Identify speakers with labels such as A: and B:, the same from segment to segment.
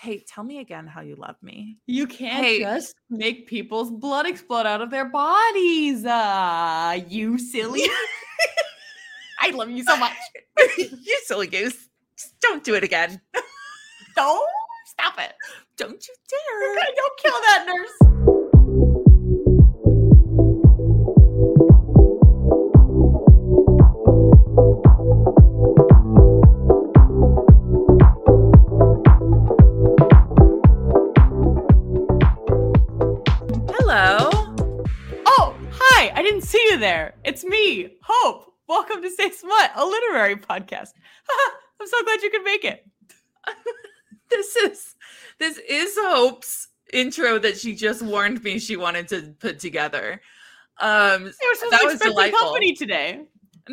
A: Hey, tell me again how you love me.
B: You can't
A: Hey.
B: just make people's blood explode out of their bodies. Uh, you silly. I love you so much.
A: you silly goose. Just don't do it again.
B: Don't stop it.
A: Don't you dare.
B: Don't kill that nurse. To Say Smut, a literary podcast. I'm so glad you could make it.
A: This is this is Hope's intro that she just warned me she wanted to put together. Um
B: It was
A: That was delightful.
B: company today.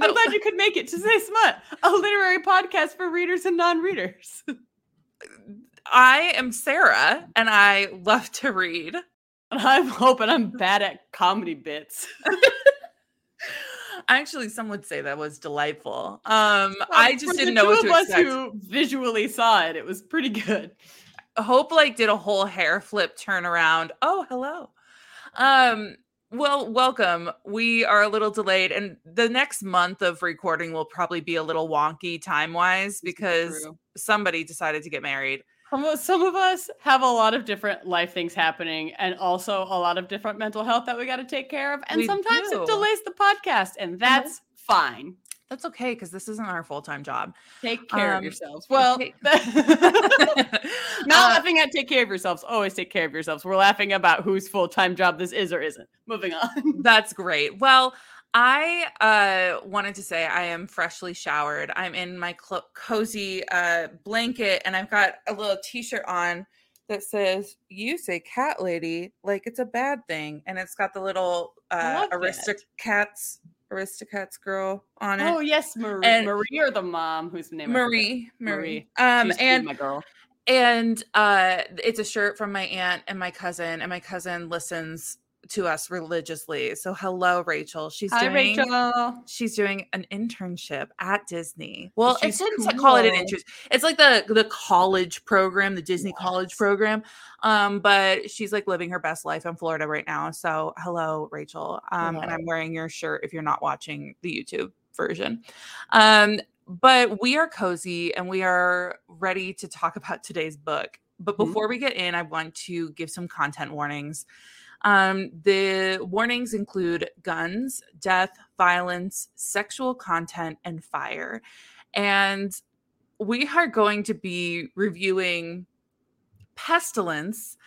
B: I'm glad you could make it to Say Smut, a literary podcast for readers and non-readers.
A: I am Sarah and I love to read.
B: And I'm hoping I'm bad at comedy bits.
A: Actually, some would say that was delightful. Um, I just didn't know what
B: of
A: to
B: us
A: expect.
B: who visually saw it. It was pretty good.
A: Hope like did a whole hair flip turnaround. Oh, hello. Um, well, welcome. We are a little delayed, and the next month of recording will probably be a little wonky time wise because somebody decided to get married.
B: Some of, us have a lot of different life things happening and also a lot of different mental health that we got to take care of. And
A: We
B: sometimes
A: do.
B: it delays the podcast, and that's fine.
A: That's okay because this isn't our full time job.
B: Take care
A: Um,
B: of yourselves. Well,
A: take-
B: not
A: Uh,
B: laughing at take care of yourselves. Always take care of yourselves. We're laughing about whose full time job this is or isn't. Moving on.
A: That's great. Well, I uh, wanted to say I am freshly showered. I'm in my cozy uh, blanket, and I've got a little T-shirt on that says "You say cat lady like it's a bad thing," and it's got the little uh. Aristocats Aristocats girl on it.
B: Oh yes, Marie.
A: And-
B: Marie or the mom whose name.
A: Marie, Marie.
B: Marie.
A: Um,
B: She's
A: and
B: my girl.
A: and uh it's a shirt from my aunt and my cousin and my cousin listens to us religiously so hello rachel she's
B: Hi,
A: doing
B: Rachel.
A: she's doing an internship at disney well it didn't call it an internship it's like the the college program the disney college program um but she's like living her best life in florida right now so hello rachel um and i'm wearing your shirt if you're not watching the youtube version um but we are cozy and we are ready to talk about today's book. But
B: Mhm.
A: before we get in, I want to give some content warnings. Um, the warnings include guns, death, violence, sexual content, and fire. And we are going to be reviewing Pestilence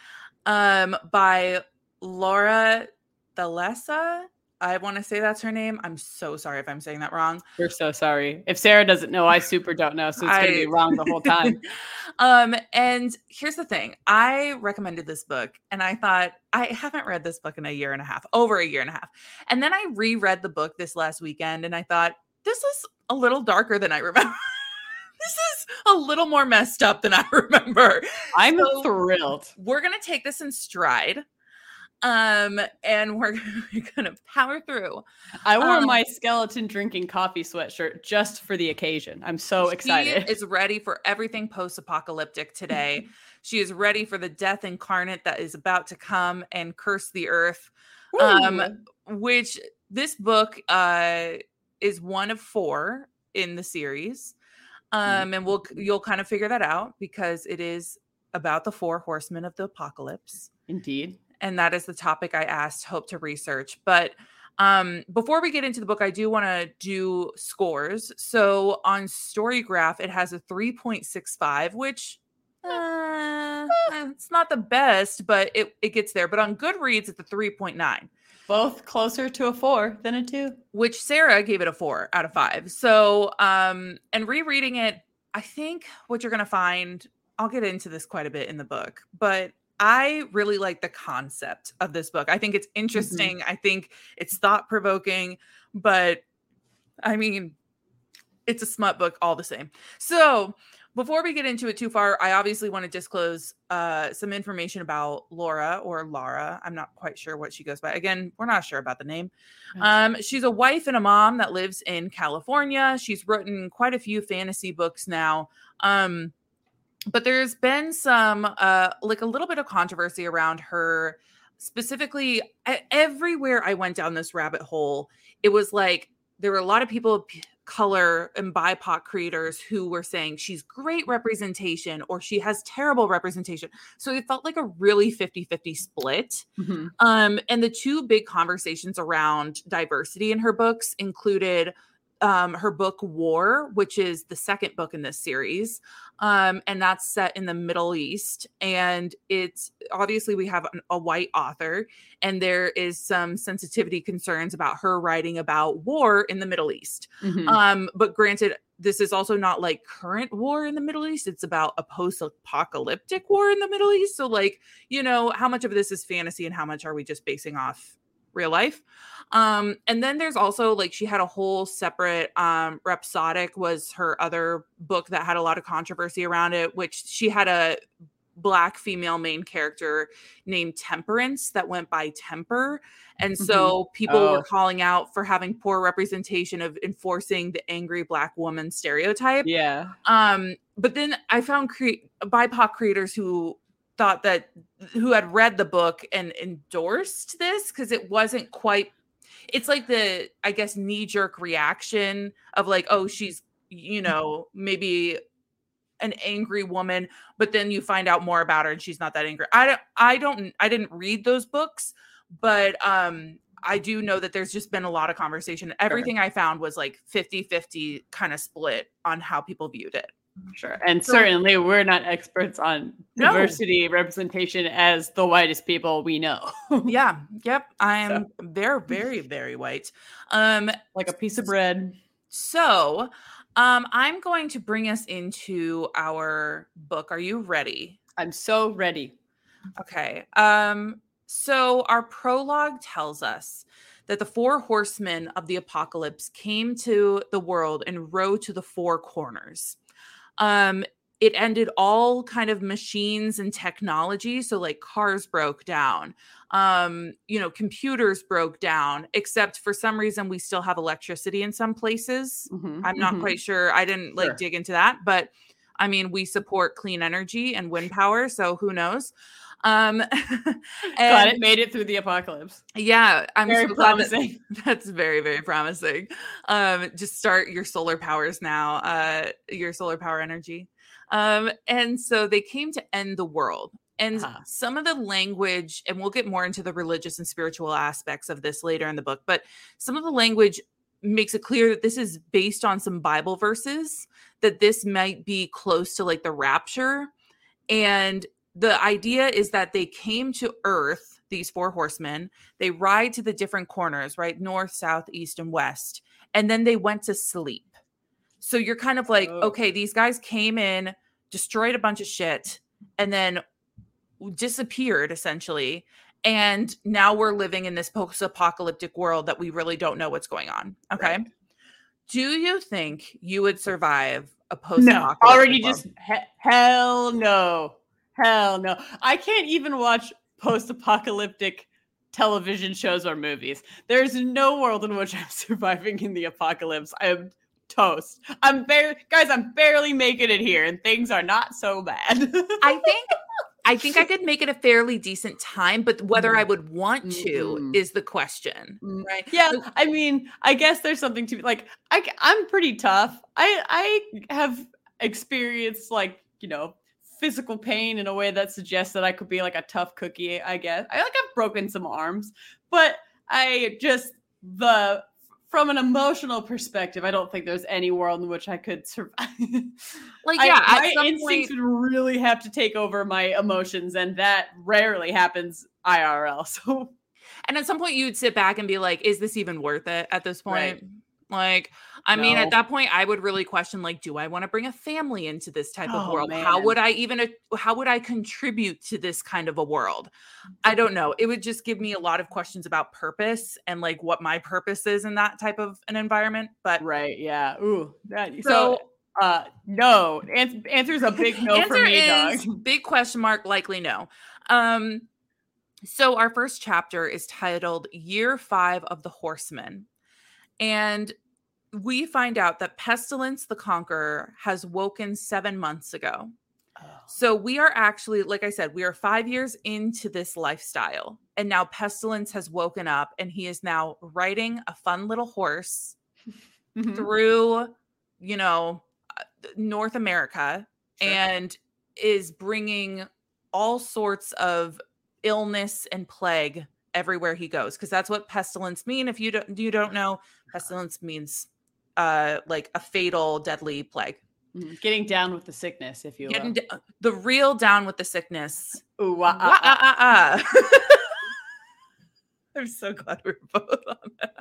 A: um, by Laura Thalassa. I want to say that's her name. I'm so sorry if I'm saying that wrong.
B: We're so sorry. If Sarah doesn't know, I super don't know, so it's gonna be wrong the whole time.
A: um, and here's the thing I recommended this book and I thought, I haven't read this book in a year and a half, over a year and a half. And then I reread the book this last weekend and I thought, this is a little darker than I remember. this is a little more messed up than I remember.
B: I'm
A: So-
B: thrilled.
A: We're going to take this in stride. Um, and we're, we're gonna power through.
B: I wore
A: Um,
B: my skeleton drinking coffee sweatshirt just for the occasion. I'm so excited.
A: She is ready for everything post-apocalyptic today. she is ready for the death incarnate that is about to come and curse the earth. um, Which this book uh is one of four in the series. Um, and we'll you'll kind of figure that out because it is about the four horsemen of the apocalypse
B: Indeed.
A: And that is the topic I asked Hope to research. But um, before we get into the book, I do want to do scores. So on Storygraph, it has a 3.65, which uh, it's not the best, but it, it gets there. But on Goodreads, it's a 3.9,
B: Both closer to a four than a two.
A: which Sarah gave it a four out of five. So, um, and rereading it, I think what you're going to find, I'll get into this quite a bit in the book, but I really like the concept of this book. I think it's interesting. I think it's thought provoking, but I mean, it's a smut book all the same. So, before we get into it too far, I obviously want to disclose uh, some information about Laura or Lara. I'm not quite sure what she goes by. Again, we're not sure about the name. Um, she's a wife and a mom that lives in California. She's written quite a few fantasy books now. Um, but there's been some uh like a little bit of controversy around her specifically everywhere I went down this rabbit hole, it was like there were a lot of people of color and BIPOC creators who were saying she's great representation or she has terrible representation. So it felt like a really 50-50 split. Mm-hmm. Um, and the two big conversations around diversity in her books included um, her book War, which is the second book in this series. Um, and that's set in the Middle East. And it's obviously we have an, a white author, and there is some sensitivity concerns about her writing about war in the Middle East. Mm-hmm. Um, but granted, this is also not like current war in the Middle East. It's about a post apocalyptic war in the Middle East. So, like, you know, how much of this is fantasy and how much are we just basing off real life. Um, and then there's also like she had a whole separate um Rhapsodic was her other book that had a lot of controversy around it, which she had a black female main character named Temperance that went by Temper. And mm-hmm. so people oh. were calling out for having poor representation of enforcing the angry black woman stereotype.
B: Yeah.
A: Um, but then I found cre- BIPOC creators who thought that who had read the book and endorsed this because it wasn't quite it's like the i guess knee jerk reaction of like oh she's you know maybe an angry woman but then you find out more about her and she's not that angry. I don't i don't i didn't read those books but um i do know that there's just been a lot of conversation. Everything i found was like 50 50 kind of split on how people viewed it
B: Sure. And so, certainly we're not experts on no. diversity representation as the whitest people we know.
A: yeah. Yep. I am so. very, very, very white. Um
B: like a piece of bread.
A: So um I'm going to bring us into our book. Are you ready?
B: I'm so ready.
A: Okay. Um so our prologue tells us that the four horsemen of the apocalypse came to the world and rode to the four corners um it ended all kind of machines and technology so like cars broke down um you know computers broke down except for some reason we still have electricity in some places mm-hmm, i'm not mm-hmm. quite sure i didn't like sure. dig into that but i mean we support clean energy and wind power so who knows um
B: and glad it made it through the apocalypse.
A: Yeah i'm very so promising that, that's very very promising. Um just start your solar powers now uh your solar power energy. Um and so they came to end the world. And huh. some of the language and we'll get more into the religious and spiritual aspects of this later in the book but some of the language makes it clear that this is based on some bible verses that this might be close to like the rapture. And the idea is that they came to earth these four horsemen they ride to the different corners right north south east and west and then they went to sleep so you're kind of like oh. okay these guys came in destroyed a bunch of shit and then disappeared essentially and now we're living in this post-apocalyptic world that we really don't know what's going on okay right. do you think you would survive a post-apocalyptic
B: no already world? just he- hell no Hell no. I can't even watch post apocalyptic television shows or movies. There's no world in which I'm surviving in the apocalypse. I am toast. I'm barely, guys, I'm barely making it here and things are not so bad.
A: I think. I think I could make it a fairly decent time, but whether I would want to mm-hmm. is the question, mm, right?
B: Yeah, I mean, I guess there's something to be like. I I'm pretty tough. I I have experienced like you know physical pain in a way that suggests that I could be like a tough cookie, I guess. I like I've broken some arms, but I just the from an emotional perspective, I don't think there's any world in which I could survive. like, yeah, I, my instincts point... would really have to take over my emotions, and that rarely happens IRL. So,
A: and at some point, you'd sit back and be like, "Is this even worth it?" At this point, right. Like, I no. mean, at that point, I would really question, like, do I want to bring a family into this type oh, of world? Man. How would I even, how would I contribute to this kind of a world? I don't know. It would just give me a lot of questions about purpose and like what my purpose is in that type of an environment. But
B: right, yeah. Ooh, that, so, so uh, no. An- answer's a big no answer for me, is
A: dog. Big question mark, likely no. Um, so our first chapter is titled Year Five of the Horsemen. And we find out that Pestilence the Conqueror has woken seven months ago. So we are actually, like I said, we are five years into this lifestyle. And now Pestilence has woken up and he is now riding a fun little horse
B: Mhm.
A: through, you know, uh, North America
B: Sure.
A: and is bringing all sorts of illness and plague everywhere he goes because that's what pestilence mean if you don't you don't know pestilence means uh like a fatal deadly plague
B: Mhm. Getting down with the sickness, if you will.
A: Getting d- the real down with the sickness
B: Ooh, wah,
A: Wah,
B: ah, ah.
A: ah, i'm so glad we're both on that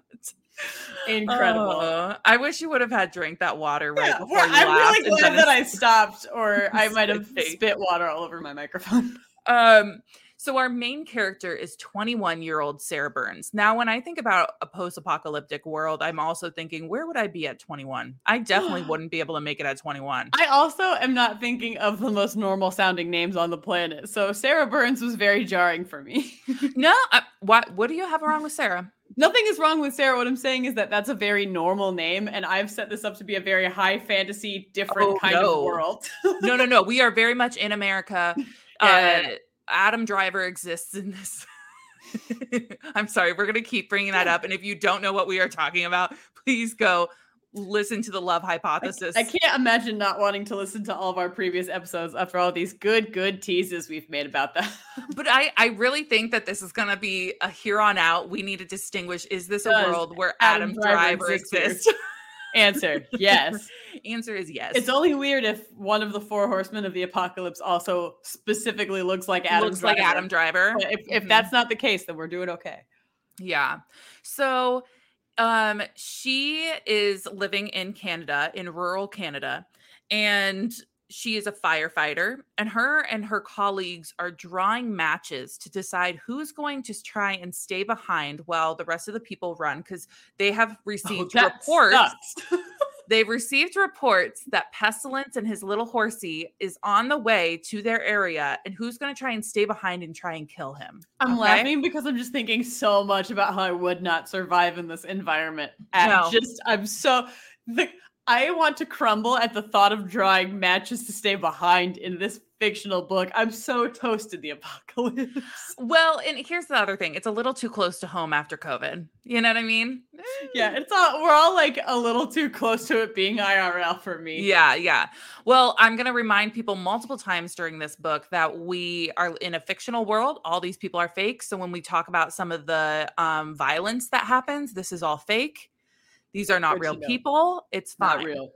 B: Incredible.
A: Oh, i wish you would have had drank that water right
B: Yeah,
A: before
B: well,
A: you
B: I'm really glad that I stopped, or I might have
A: Spit
B: spit water all over my microphone.
A: Um, so our main character is 21 year old Sarah Burns. Now, when I think about a post apocalyptic world, I'm also thinking, where would I be at 21? I definitely wouldn't be able to make it at 21.
B: I also am not thinking of the most normal sounding names on the planet, so Sarah Burns was very jarring for me.
A: no, I, what what do you have wrong with Sarah?
B: Nothing is wrong with Sarah. What I'm saying is that that's a very normal name, and I've set this up to be a very high fantasy, different
A: Oh,
B: kind
A: no.
B: of world.
A: No, no, no. We are very much in America. Uh, Adam Driver exists in this. I'm sorry, we're gonna keep bringing that up. And if you don't know what we are talking about, please go listen to the Love Hypothesis.
B: I can't imagine not wanting to listen to all of our previous episodes after all these good, good teases we've made about that.
A: But I, I really think that this is going to be a here on out. We need to distinguish: is this a world where
B: Adam
A: Adam,
B: Driver
A: Driver,
B: exist
A: exists?
B: Answer yes.
A: Answer is yes.
B: It's only weird if one of the four horsemen of the apocalypse also specifically looks like Adam.
A: looks like
B: Driver.
A: Adam Driver.
B: If, if
A: Mhm.
B: that's not the case, then we're doing okay.
A: Yeah. So, um, she is living in Canada, in rural Canada, and she is a firefighter. And her and her colleagues are drawing matches to decide who's going to try and stay behind while the rest of the people run because they have oh, received
B: Oh,
A: reports. They've received reports that Pestilence and his little horsey is on the way to their area, and who's going to try and stay behind and try and kill him?
B: I'm
A: Okay?
B: laughing because I'm just thinking so much about how I would not survive in this environment. And
A: No.
B: just I'm so the I want to crumble at the thought of drawing matches to stay behind in this fictional book. I'm so toasted the apocalypse.
A: Well, and here's the other thing: it's a little too close to home after COVID. You know what I mean?
B: yeah, it's all we're all like a little too close to it being IRL for me.
A: Yeah, yeah. Well, I'm going to remind people multiple times during this book that we are in a fictional world. All these people are fake. So when we talk about some of the um, violence that happens, this is all fake. These are not
B: Good
A: real
B: know.
A: people. It's fine.
B: Not real.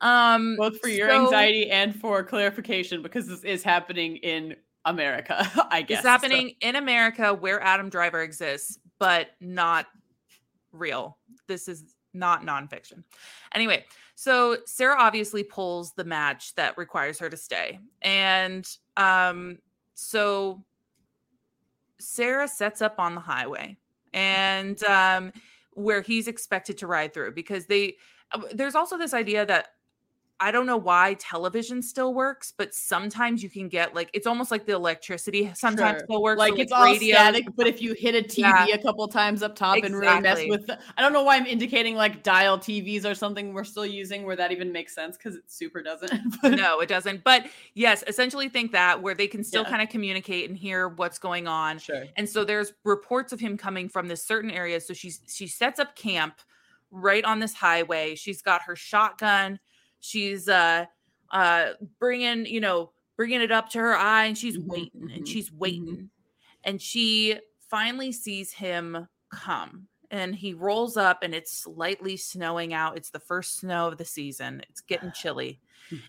A: Um,
B: Both for your
A: so
B: anxiety and for clarification, because this is happening in America, I guess.
A: It's
B: So-
A: happening in America where Adam Driver exists, but not real. This is not nonfiction. Anyway, so Sarah obviously pulls the match that requires her to stay. And um, so Sarah sets up on the highway and um, where he's expected to ride through because they, uh, there's also this idea that I don't know why television still works, but sometimes you can get like it's almost like the electricity sometimes
B: Sure.
A: still works.
B: like
A: so,
B: it's all static, but if you hit a TV
A: Yeah.
B: a couple times up top and really mess with, the, I don't know why I'm indicating like dial TVs or something we're still using where that even makes sense because it super doesn't. but
A: no, it doesn't. But yes, essentially think that where they can still
B: Yeah.
A: kind of communicate and hear what's going on.
B: sure.
A: And so there's reports of him coming from this certain area. So she's she sets up camp right on this highway. She's got her shotgun. She's uh uh bringing, you know, bringing it up to her eye and she's
B: Mhm,
A: waiting and
B: mhm,
A: she's waiting. And she finally sees him come. And he rolls up and it's slightly snowing out. It's the first snow of the season. It's getting chilly.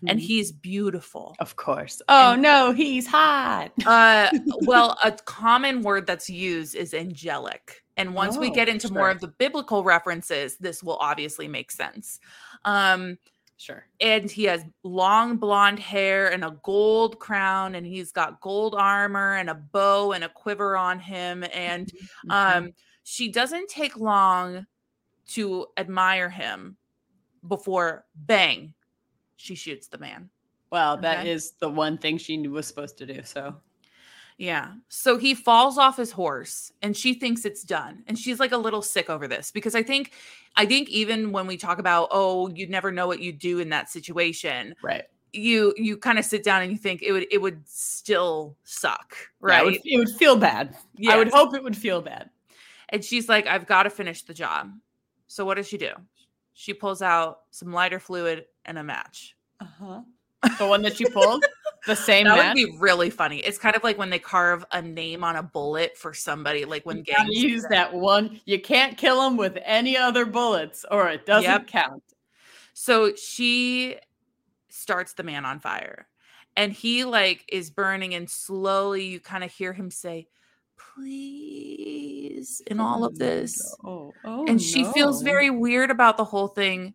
A: And he's beautiful.
B: of course. Oh
A: and-
B: no, he's hot.
A: Uh, well, a common word that's used is angelic. And once we
B: Oh,
A: get into more of the biblical references, this will obviously make sense. Um,
B: Sure.
A: and he has long blonde hair and a gold crown, and he's got gold armor and a bow and a quiver on him. And
B: Mm-hmm.
A: um, she doesn't take long to admire him before bang, she shoots the man.
B: well, that is
A: okay.
B: the one thing she was supposed to do. So
A: Yeah. So he falls off his horse and she thinks it's done. And she's like a little sick over this because I think I think even when we talk about oh, you'd never know what you'd do in that situation,
B: right.
A: you you kind of sit down and you think it would it would still suck,
B: Yeah,
A: right?
B: it, would, it would feel bad. I would hope it would feel bad.
A: And she's like, I've got to finish the job. So what does she do? She pulls out some lighter fluid and a match.
B: Uh-huh. The one that she pulled, the same
A: That
B: match.
A: would be really funny. It's kind of like when they carve a name on a bullet for somebody, like when
B: You
A: gangs
B: use that one. You can't kill them with any other bullets, or it doesn't
A: Yep.
B: count.
A: So she starts the man on fire. And he like is burning and slowly you kind of hear him say, "Please" in all of this.
B: Oh, oh
A: and she feels very weird about the whole thing,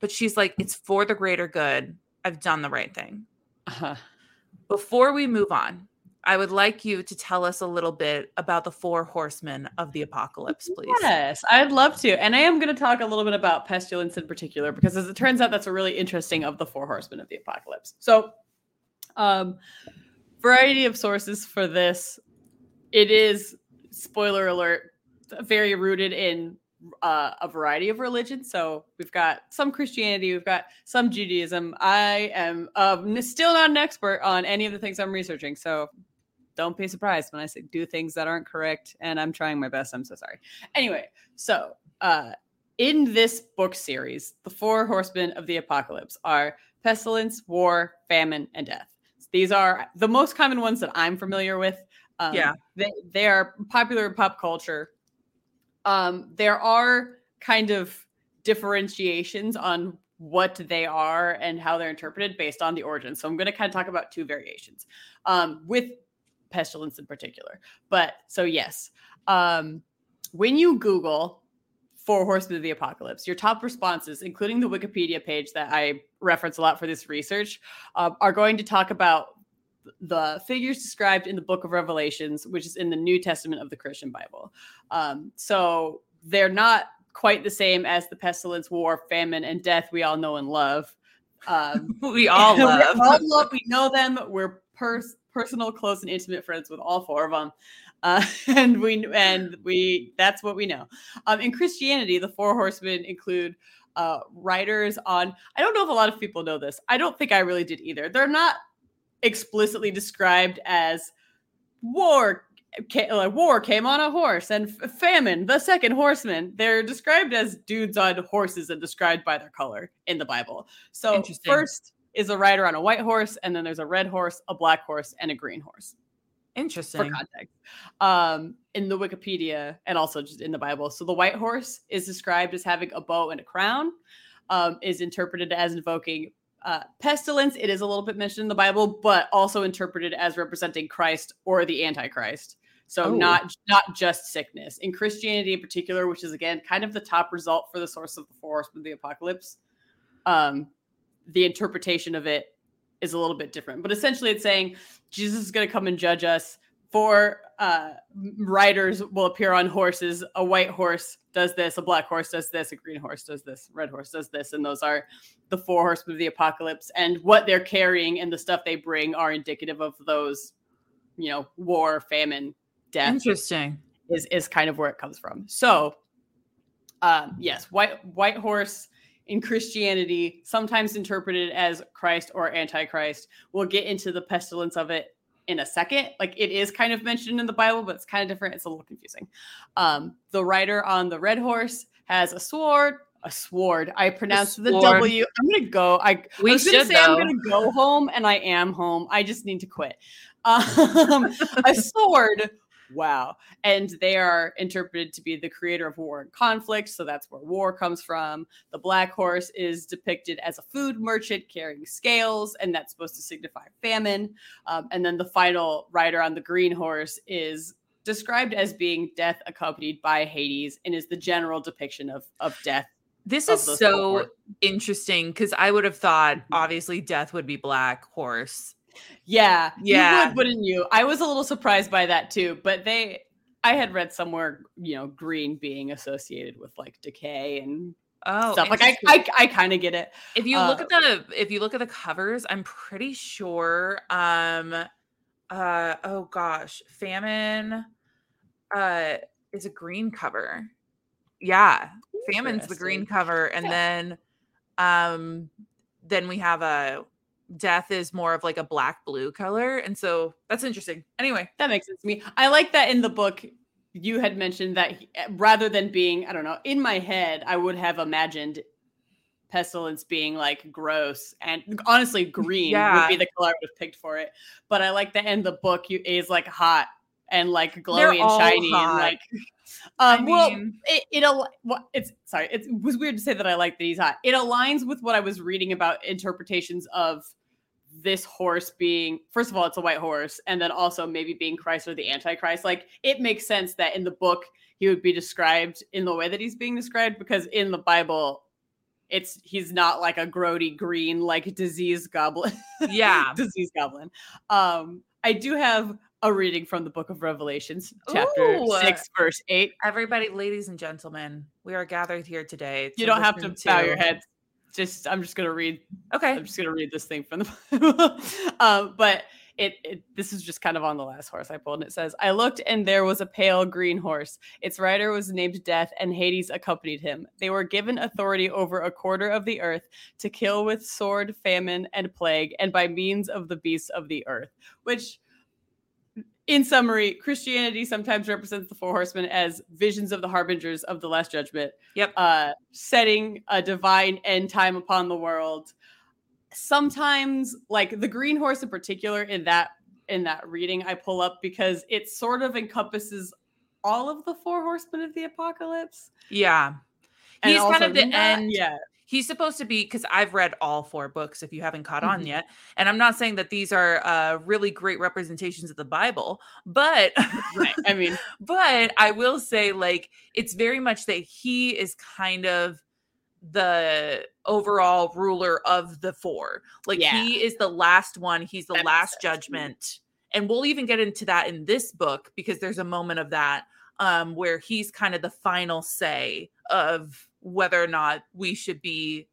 A: but she's like, "It's for the greater good. I've done the right thing."
B: Uh-huh.
A: Before we move on, I would like you to tell us a little bit about the four horsemen of the apocalypse, please.
B: Yes, I'd love to. And I am going to talk a little bit about pestilence in particular because as it turns out that's a really interesting of the four horsemen of the apocalypse. So um variety of sources for this. It is spoiler alert very rooted in uh, a variety of religions. So we've got some Christianity, we've got some Judaism. I am um, still not an expert on any of the things I'm researching. So don't be surprised when I say do things that aren't correct. And I'm trying my best. I'm so sorry. Anyway, so uh, in this book series, the four horsemen of the apocalypse are pestilence, war, famine, and death. These are the most common ones that I'm familiar with. Um,
A: Yeah.
B: they, they are popular in pop culture. Um, there are kind of differentiations on what they are and how they're interpreted based on the origin. So I'm going to kind of talk about two variations um, with pestilence in particular. But so yes, um, when you Google Four Horsemen of the Apocalypse, your top responses, including the Wikipedia page that I reference a lot for this research, uh, are going to talk about the figures described in the book of Revelations, which is in the New Testament of the Christian Bible. Um, so they're not quite the same as the pestilence, war, famine, and death we all know and love. Um,
A: We all love.
B: all love. We know them. We're pers- personal, close, and intimate friends with all four of them, uh, and we and we. That's what we know. Um, in Christianity, the four horsemen include uh, writers on. I don't know if a lot of people know this. I don't think I really did either. They're not explicitly described as war. Like war came on a horse and famine the second horseman. They're described as dudes on horses and described by their color in the bible. So first is a rider on a white horse and then there's a red horse a black horse and a green horse.
A: Interesting.
B: for context. Um in the wikipedia and also just in the bible. So the white horse is described as having a bow and a crown um, is interpreted as invoking uh, pestilence it is a little bit mentioned in the bible but also interpreted as representing christ or the antichrist. So
A: Oh.
B: not not just sickness. In christianity in particular which is again kind of the top result for the source of the four horsemen of the apocalypse um the interpretation of it is a little bit different. But essentially it's saying jesus is going to come and judge us four uh riders will appear on horses a white horse does this a black horse does this a green horse does this red horse does this and those are the four horsemen of the apocalypse and what they're carrying and the stuff they bring are indicative of those you know war famine death
A: Interesting.
B: is is kind of where it comes from. So, um, yes, white white horse in Christianity, sometimes interpreted as Christ or Antichrist. We'll get into the pestilence of it in a second. Like it is kind of mentioned in the Bible, but it's kind of different. It's a little confusing. Um, the rider on the red horse has a sword. A sword. I pronounced the. W. I'm gonna go. I,
A: We
B: I was gonna
A: should,
B: say I'm gonna go home, and I am home. I just need to quit. Um, a sword. Wow. And they are interpreted to be the creator of war and conflict. So that's where war comes from. The black horse is depicted as a food merchant carrying scales, and that's supposed to signify famine. Um, and then the final rider on the green horse is described as being death accompanied by Hades and is the general depiction of, of death.
A: This
B: of
A: is so
B: four.
A: interesting because I would have thought
B: Mhm.
A: obviously death would be black horse.
B: Yeah.
A: Yeah.
B: You would, wouldn't you? I was a little surprised by that too, but they I had read somewhere, you know, green being associated with like decay and
A: Oh,
B: stuff. Like I. I, I kind of get it.
A: if you look
B: uh,
A: at the if you look at the covers, I'm pretty sure um uh oh gosh, famine uh is a green cover. Yeah. Famine's the green cover and
B: Yeah.
A: then um then we have a death is more of like a black blue color. And so that's interesting. Anyway,
B: that makes sense to me. I like that in the book you had mentioned that he, eh, rather than being, I don't know, in my head, I would have imagined pestilence being like gross and honestly green yeah. would be the color I would have picked for it. But I like the end the book you is like hot and like glowy They're and shiny hot. and like um, I well, it, it al- well, it's sorry, it was weird to say that I like that he's hot. It aligns with what I was reading about interpretations of this horse being first of all, it's a white horse, and then also maybe being Christ or the Antichrist. Like it makes sense that in the book he would be described in the way that he's being described because in the Bible it's he's not like a grody green like disease goblin.
A: Yeah.
B: disease goblin. Um I do have a reading from the book of Revelations, chapter Ooh. 6, verse 8.
A: Everybody, ladies and gentlemen, we are gathered here today.
B: You don't have to bow your head. Just, I'm just going to read.
A: Okay.
B: I'm just going to read this thing from the Bible. um, but it, it, this is just kind of on the last horse I pulled, and it says, I looked, and there was a pale green horse. Its rider was named Death, and Hades accompanied him. They were given authority over a quarter of the earth to kill with sword, famine, and plague, and by means of the beasts of the earth, which in summary, Christianity sometimes represents the four horsemen as visions of the harbingers of the last judgment.
A: Yep.
B: Uh, setting a divine end time upon the world. Sometimes, like the green horse in particular, in that in that reading I pull up because it sort of encompasses all of the four horsemen of the apocalypse.
A: Yeah. And He's kind of the end.
B: Yeah
A: he's supposed to be because I've read all four books if you haven't caught on mm-hmm. yet. And I'm not saying that these are uh, really great representations of the Bible, but
B: right. I mean,
A: but I will say like it's very much that he is kind of the overall ruler of the four. Like yeah. he is the last one, he's the that last judgment. And we'll even get into that in this book because there's a moment of that um where he's kind of the final say of whether or not we should be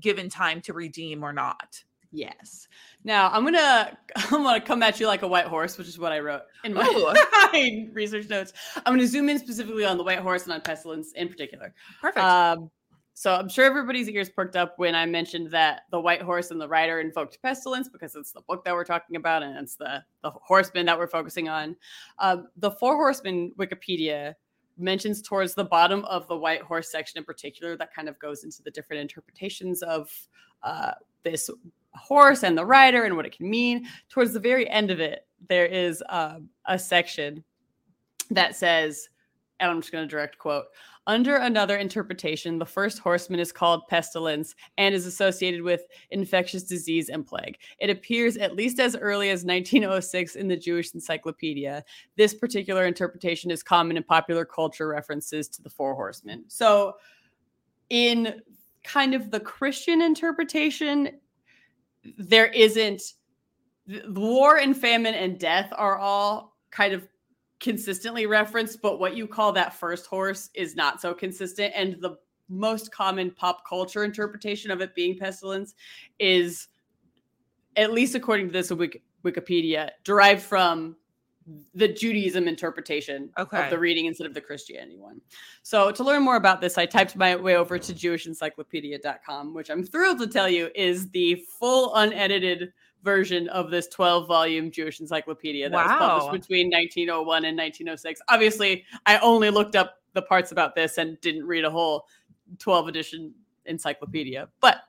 A: given time to redeem or not.
B: Yes. Now I'm gonna I'm gonna come at you like a white horse, which is what I wrote in my research notes. I'm gonna zoom in specifically on the white horse and on pestilence in particular.
A: Perfect. Um,
B: so I'm sure everybody's ears perked up when I mentioned that the white horse and the rider invoked pestilence because it's the book that we're talking about and it's the the horsemen that we're focusing on. Um, the four horsemen Wikipedia mentions towards the bottom of the white horse section in particular that kind of goes into the different interpretations of uh, this horse and the rider and what it can mean. Towards the very end of it, there is um, a section that says, and I'm just going to direct quote under another interpretation, the first horseman is called pestilence and is associated with infectious disease and plague. It appears at least as early as 1906 in the Jewish Encyclopedia. This particular interpretation is common in popular culture references to the four horsemen. So, in kind of the Christian interpretation, there isn't war and famine and death are all kind of consistently referenced, but what you call that first horse is not so consistent. And the most common pop culture interpretation of it being pestilence is, at least according to this Wikipedia, derived from the Judaism interpretation
A: okay.
B: of the reading instead of the Christianity one. So to learn more about this, I typed my way over to jewishencyclopedia.com, which I'm thrilled to tell you is the full unedited version of this 12 volume Jewish encyclopedia that wow. was published between 1901 and 1906. Obviously, I only looked up the parts about this and didn't read a whole 12 edition encyclopedia. But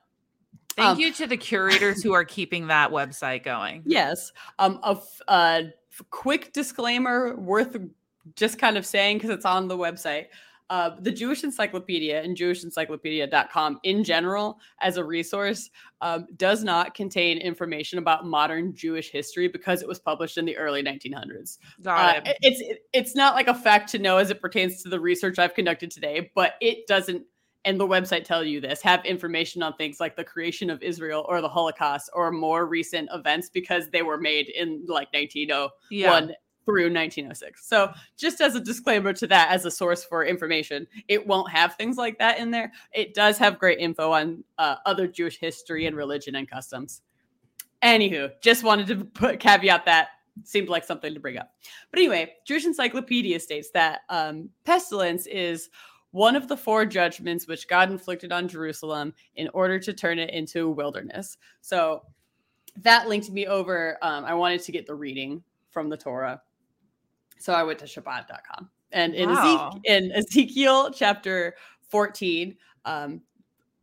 A: thank um, you to the curators who are keeping that website going.
B: Yes. Um, a, a quick disclaimer worth just kind of saying because it's on the website. Uh, the Jewish Encyclopedia and JewishEncyclopedia.com in general, as a resource, um, does not contain information about modern Jewish history because it was published in the early 1900s.
A: Uh, it.
B: It's it's not like a fact to know as it pertains to the research I've conducted today, but it doesn't. And the website tell you this have information on things like the creation of Israel or the Holocaust or more recent events because they were made in like 1901 yeah through 1906. So, just as a disclaimer to that, as a source for information, it won't have things like that in there. It does have great info on uh, other Jewish history and religion and customs. Anywho, just wanted to put caveat that seemed like something to bring up. But anyway, Jewish Encyclopedia states that um, pestilence is one of the four judgments which God inflicted on Jerusalem in order to turn it into a wilderness. So that linked me over. Um, I wanted to get the reading from the Torah. So I went to Shabbat.com. And in,
A: Wow.
B: Ezek- in Ezekiel chapter 14, um,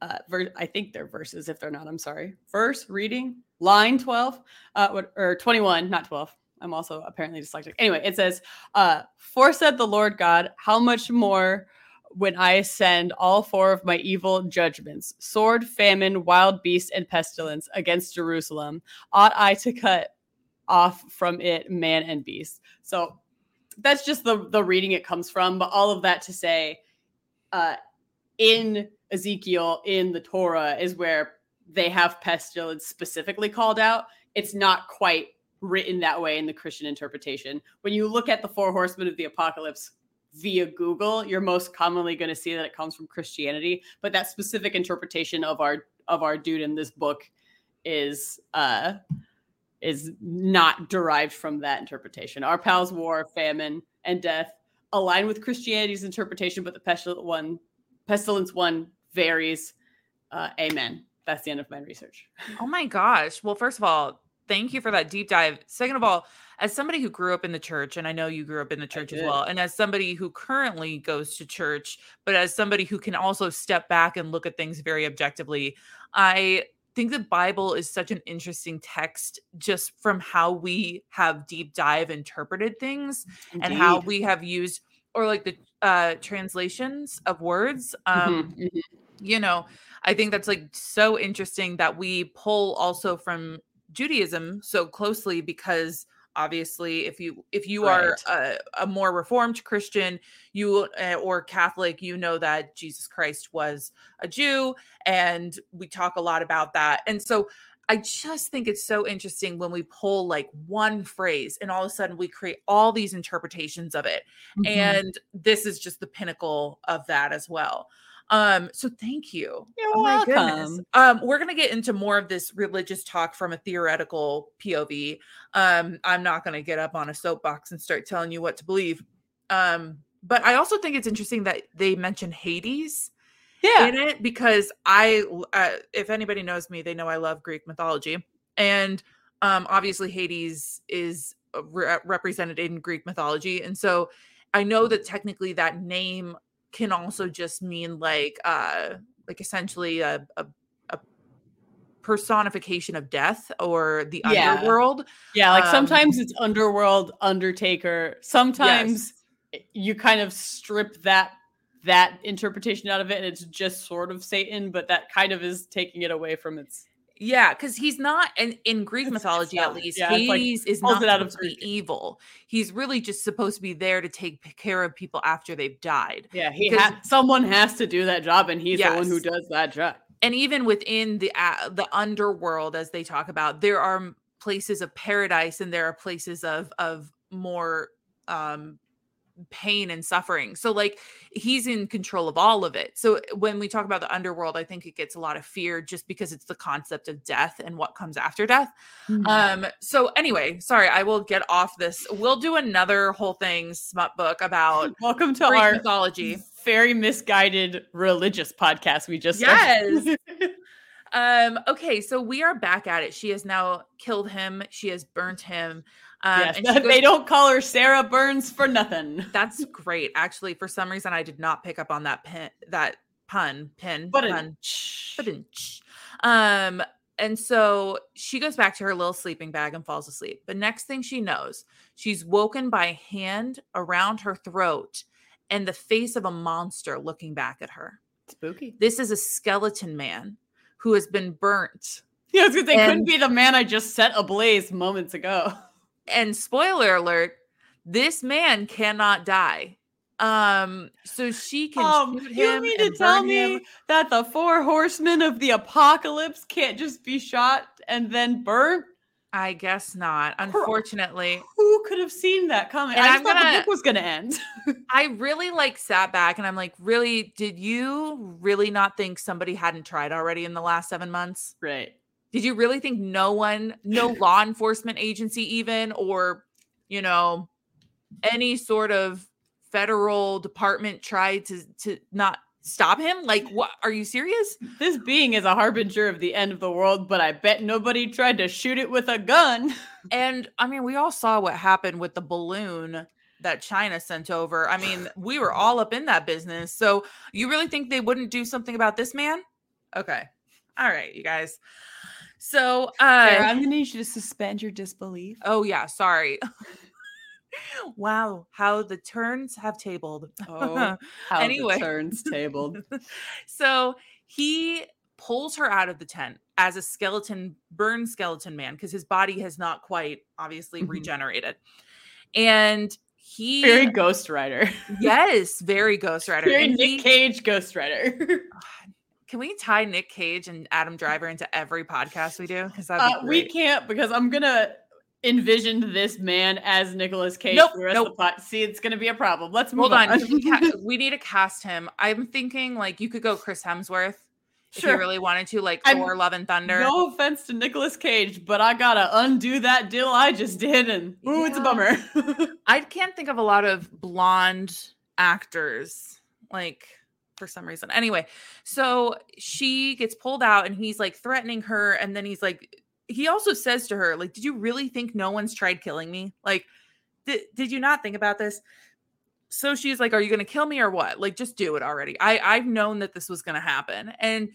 B: uh, ver- I think they're verses. If they're not, I'm sorry. Verse reading line 12, uh, what, or 21, not 12. I'm also apparently dyslexic. Anyway, it says, uh, For said the Lord God, how much more when I send all four of my evil judgments sword, famine, wild beast, and pestilence against Jerusalem, ought I to cut off from it man and beast. So that's just the the reading it comes from. But all of that to say, uh, in Ezekiel, in the Torah, is where they have pestilence specifically called out. It's not quite written that way in the Christian interpretation. When you look at the four horsemen of the apocalypse via Google, you're most commonly going to see that it comes from Christianity. But that specific interpretation of our of our dude in this book is uh is not derived from that interpretation. Our pals war, famine, and death align with Christianity's interpretation, but the pestilence one pestilence one varies. Uh, amen. That's the end of my research.
A: Oh my gosh. Well, first of all, thank you for that deep dive. Second of all, as somebody who grew up in the church, and I know you grew up in the church as well, and as somebody who currently goes to church, but as somebody who can also step back and look at things very objectively, I think the Bible is such an interesting text just from how we have deep dive interpreted things and how we have used or like the uh translations of words um
B: Mhm, mhm.
A: you know i think that's like so interesting that we pull also from judaism so closely because obviously if you if you are a, a more reformed christian you uh, or catholic you know that jesus christ was a jew and we talk a lot about that and so i just think it's so interesting when we pull like one phrase and all of a sudden we create all these interpretations of it
B: Mhm.
A: and this is just the pinnacle of that as well um so thank you
B: You're
A: Oh my goodness.
B: welcome.
A: Um, we're gonna get into more of this religious talk from a theoretical POV. Um, I'm not gonna get up on a soapbox and start telling you what to believe. Um, but I also think it's interesting that they mention Hades
B: yeah.
A: in it because I, uh, if anybody knows me, they know I love Greek mythology, and um, obviously Hades is uh, re- represented in Greek mythology, and so I know that technically that name can also just mean like, uh, like essentially a, a, a personification of death or the
B: Yeah.
A: underworld.
B: Yeah, like
A: Um,
B: sometimes it's underworld, undertaker. Sometimes you kind of strip that that interpretation out of it and it's just sort of Satan, but that kind of is taking it away from its
A: Yeah, because he's not, and in Greek
B: It's-
A: mythology at least,
B: Yeah, it's like-
A: Hades is not
B: out of
A: to be
B: Greek.
A: evil. He's really just supposed to be there to take care of people after they've died.
B: yeah, he ha- someone has to do that job and he's the one who does that job.
A: And even within the uh, the underworld, as they talk about, there are places of paradise and there are places of of more um pain and suffering. So like he's in control of all of it. So when we talk about the underworld, I think it gets a lot of fear just because it's the concept of death and what comes after death. Um so anyway, sorry, I will get off this. We'll do another whole thing smut book about
B: Welcome to our
A: mythology.
B: very misguided religious podcast we just
A: Yes. Um okay, so we are back at it. She has now killed him. She has burnt him. Um she
B: they don't call her Sarah Burns for nothing.
A: That's great. Actually, for some reason I did not pick up on that pin that pun pin
B: But
A: pun. Ba-dum-tsh. Um, and so she goes back to her little sleeping bag and falls asleep. The next thing she knows, she's woken by a hand around her throat and the face of a monster looking back at her.
B: spooky.
A: This is a skeleton man who has been burnt.
B: Yeah, I was gonna say, couldn't be the man I just set ablaze moments ago.
A: And spoiler alert, this man cannot die. Um, so she can
B: Um,
A: shoot
B: you mean to tell me
A: him.
B: that the four horsemen of the apocalypse can't just be shot and then burnt?
A: I guess not. Unfortunately,
B: Who could have seen that coming?
A: And
B: I thought
A: gonna-
B: the book was gonna end.
A: I really like sat back and I'm like, really, did you really not think somebody hadn't tried already in the last seven months?
B: right.
A: Did you really think no one, no law enforcement agency, even, or, you know, any sort of federal department tried to, to not stop him? Like, what? Are you serious?
B: This being is a harbinger of the end of the world, but I bet nobody tried to shoot it with a gun.
A: And I mean, we all saw what happened with the balloon that China sent over. I mean, we were all up in that business. So you really think they wouldn't do something about this man? Okay. All right, you guys. So uh
B: Sarah, I'm gonna need you to suspend your disbelief.
A: oh yeah, sorry. wow, how the turns have tabled.
B: Oh, How
A: Anyway.
B: the turns tabled.
A: so he pulls her out of the tent as a skeleton, burned skeleton man, because his body has not quite obviously
B: Mhm.
A: regenerated. And he
B: Very Ghost Rider.
A: yes, very Ghost Rider.
B: Very
A: And
B: Nick
A: he-
B: Cage Ghost Rider.
A: Can we tie Nick Cage and Adam Driver into every podcast we do? Because
B: Uh, we can't because I'm gonna envision this man as Nicolas Cage
A: Nope,
B: for the rest
A: nope.
B: of the plot. See, it's gonna be a problem. Let's move
A: Hold on,
B: on.
A: we, ca- we need to cast him. I'm thinking like you could go Chris Hemsworth sure. if you really wanted to, like
B: I'm-
A: Thor: Love and Thunder.
B: No offense to Nicolas Cage, but I gotta undo that deal I just did, and ooh, it's a bummer.
A: I can't think of a lot of blonde actors like for some reason. Anyway, so she gets pulled out and he's like threatening her and then he's like he also says to her like did you really think no one's tried killing me? Like did did you not think about this? So she's like are you going to kill me or what? Like just do it already. I I've known that this was going to happen. And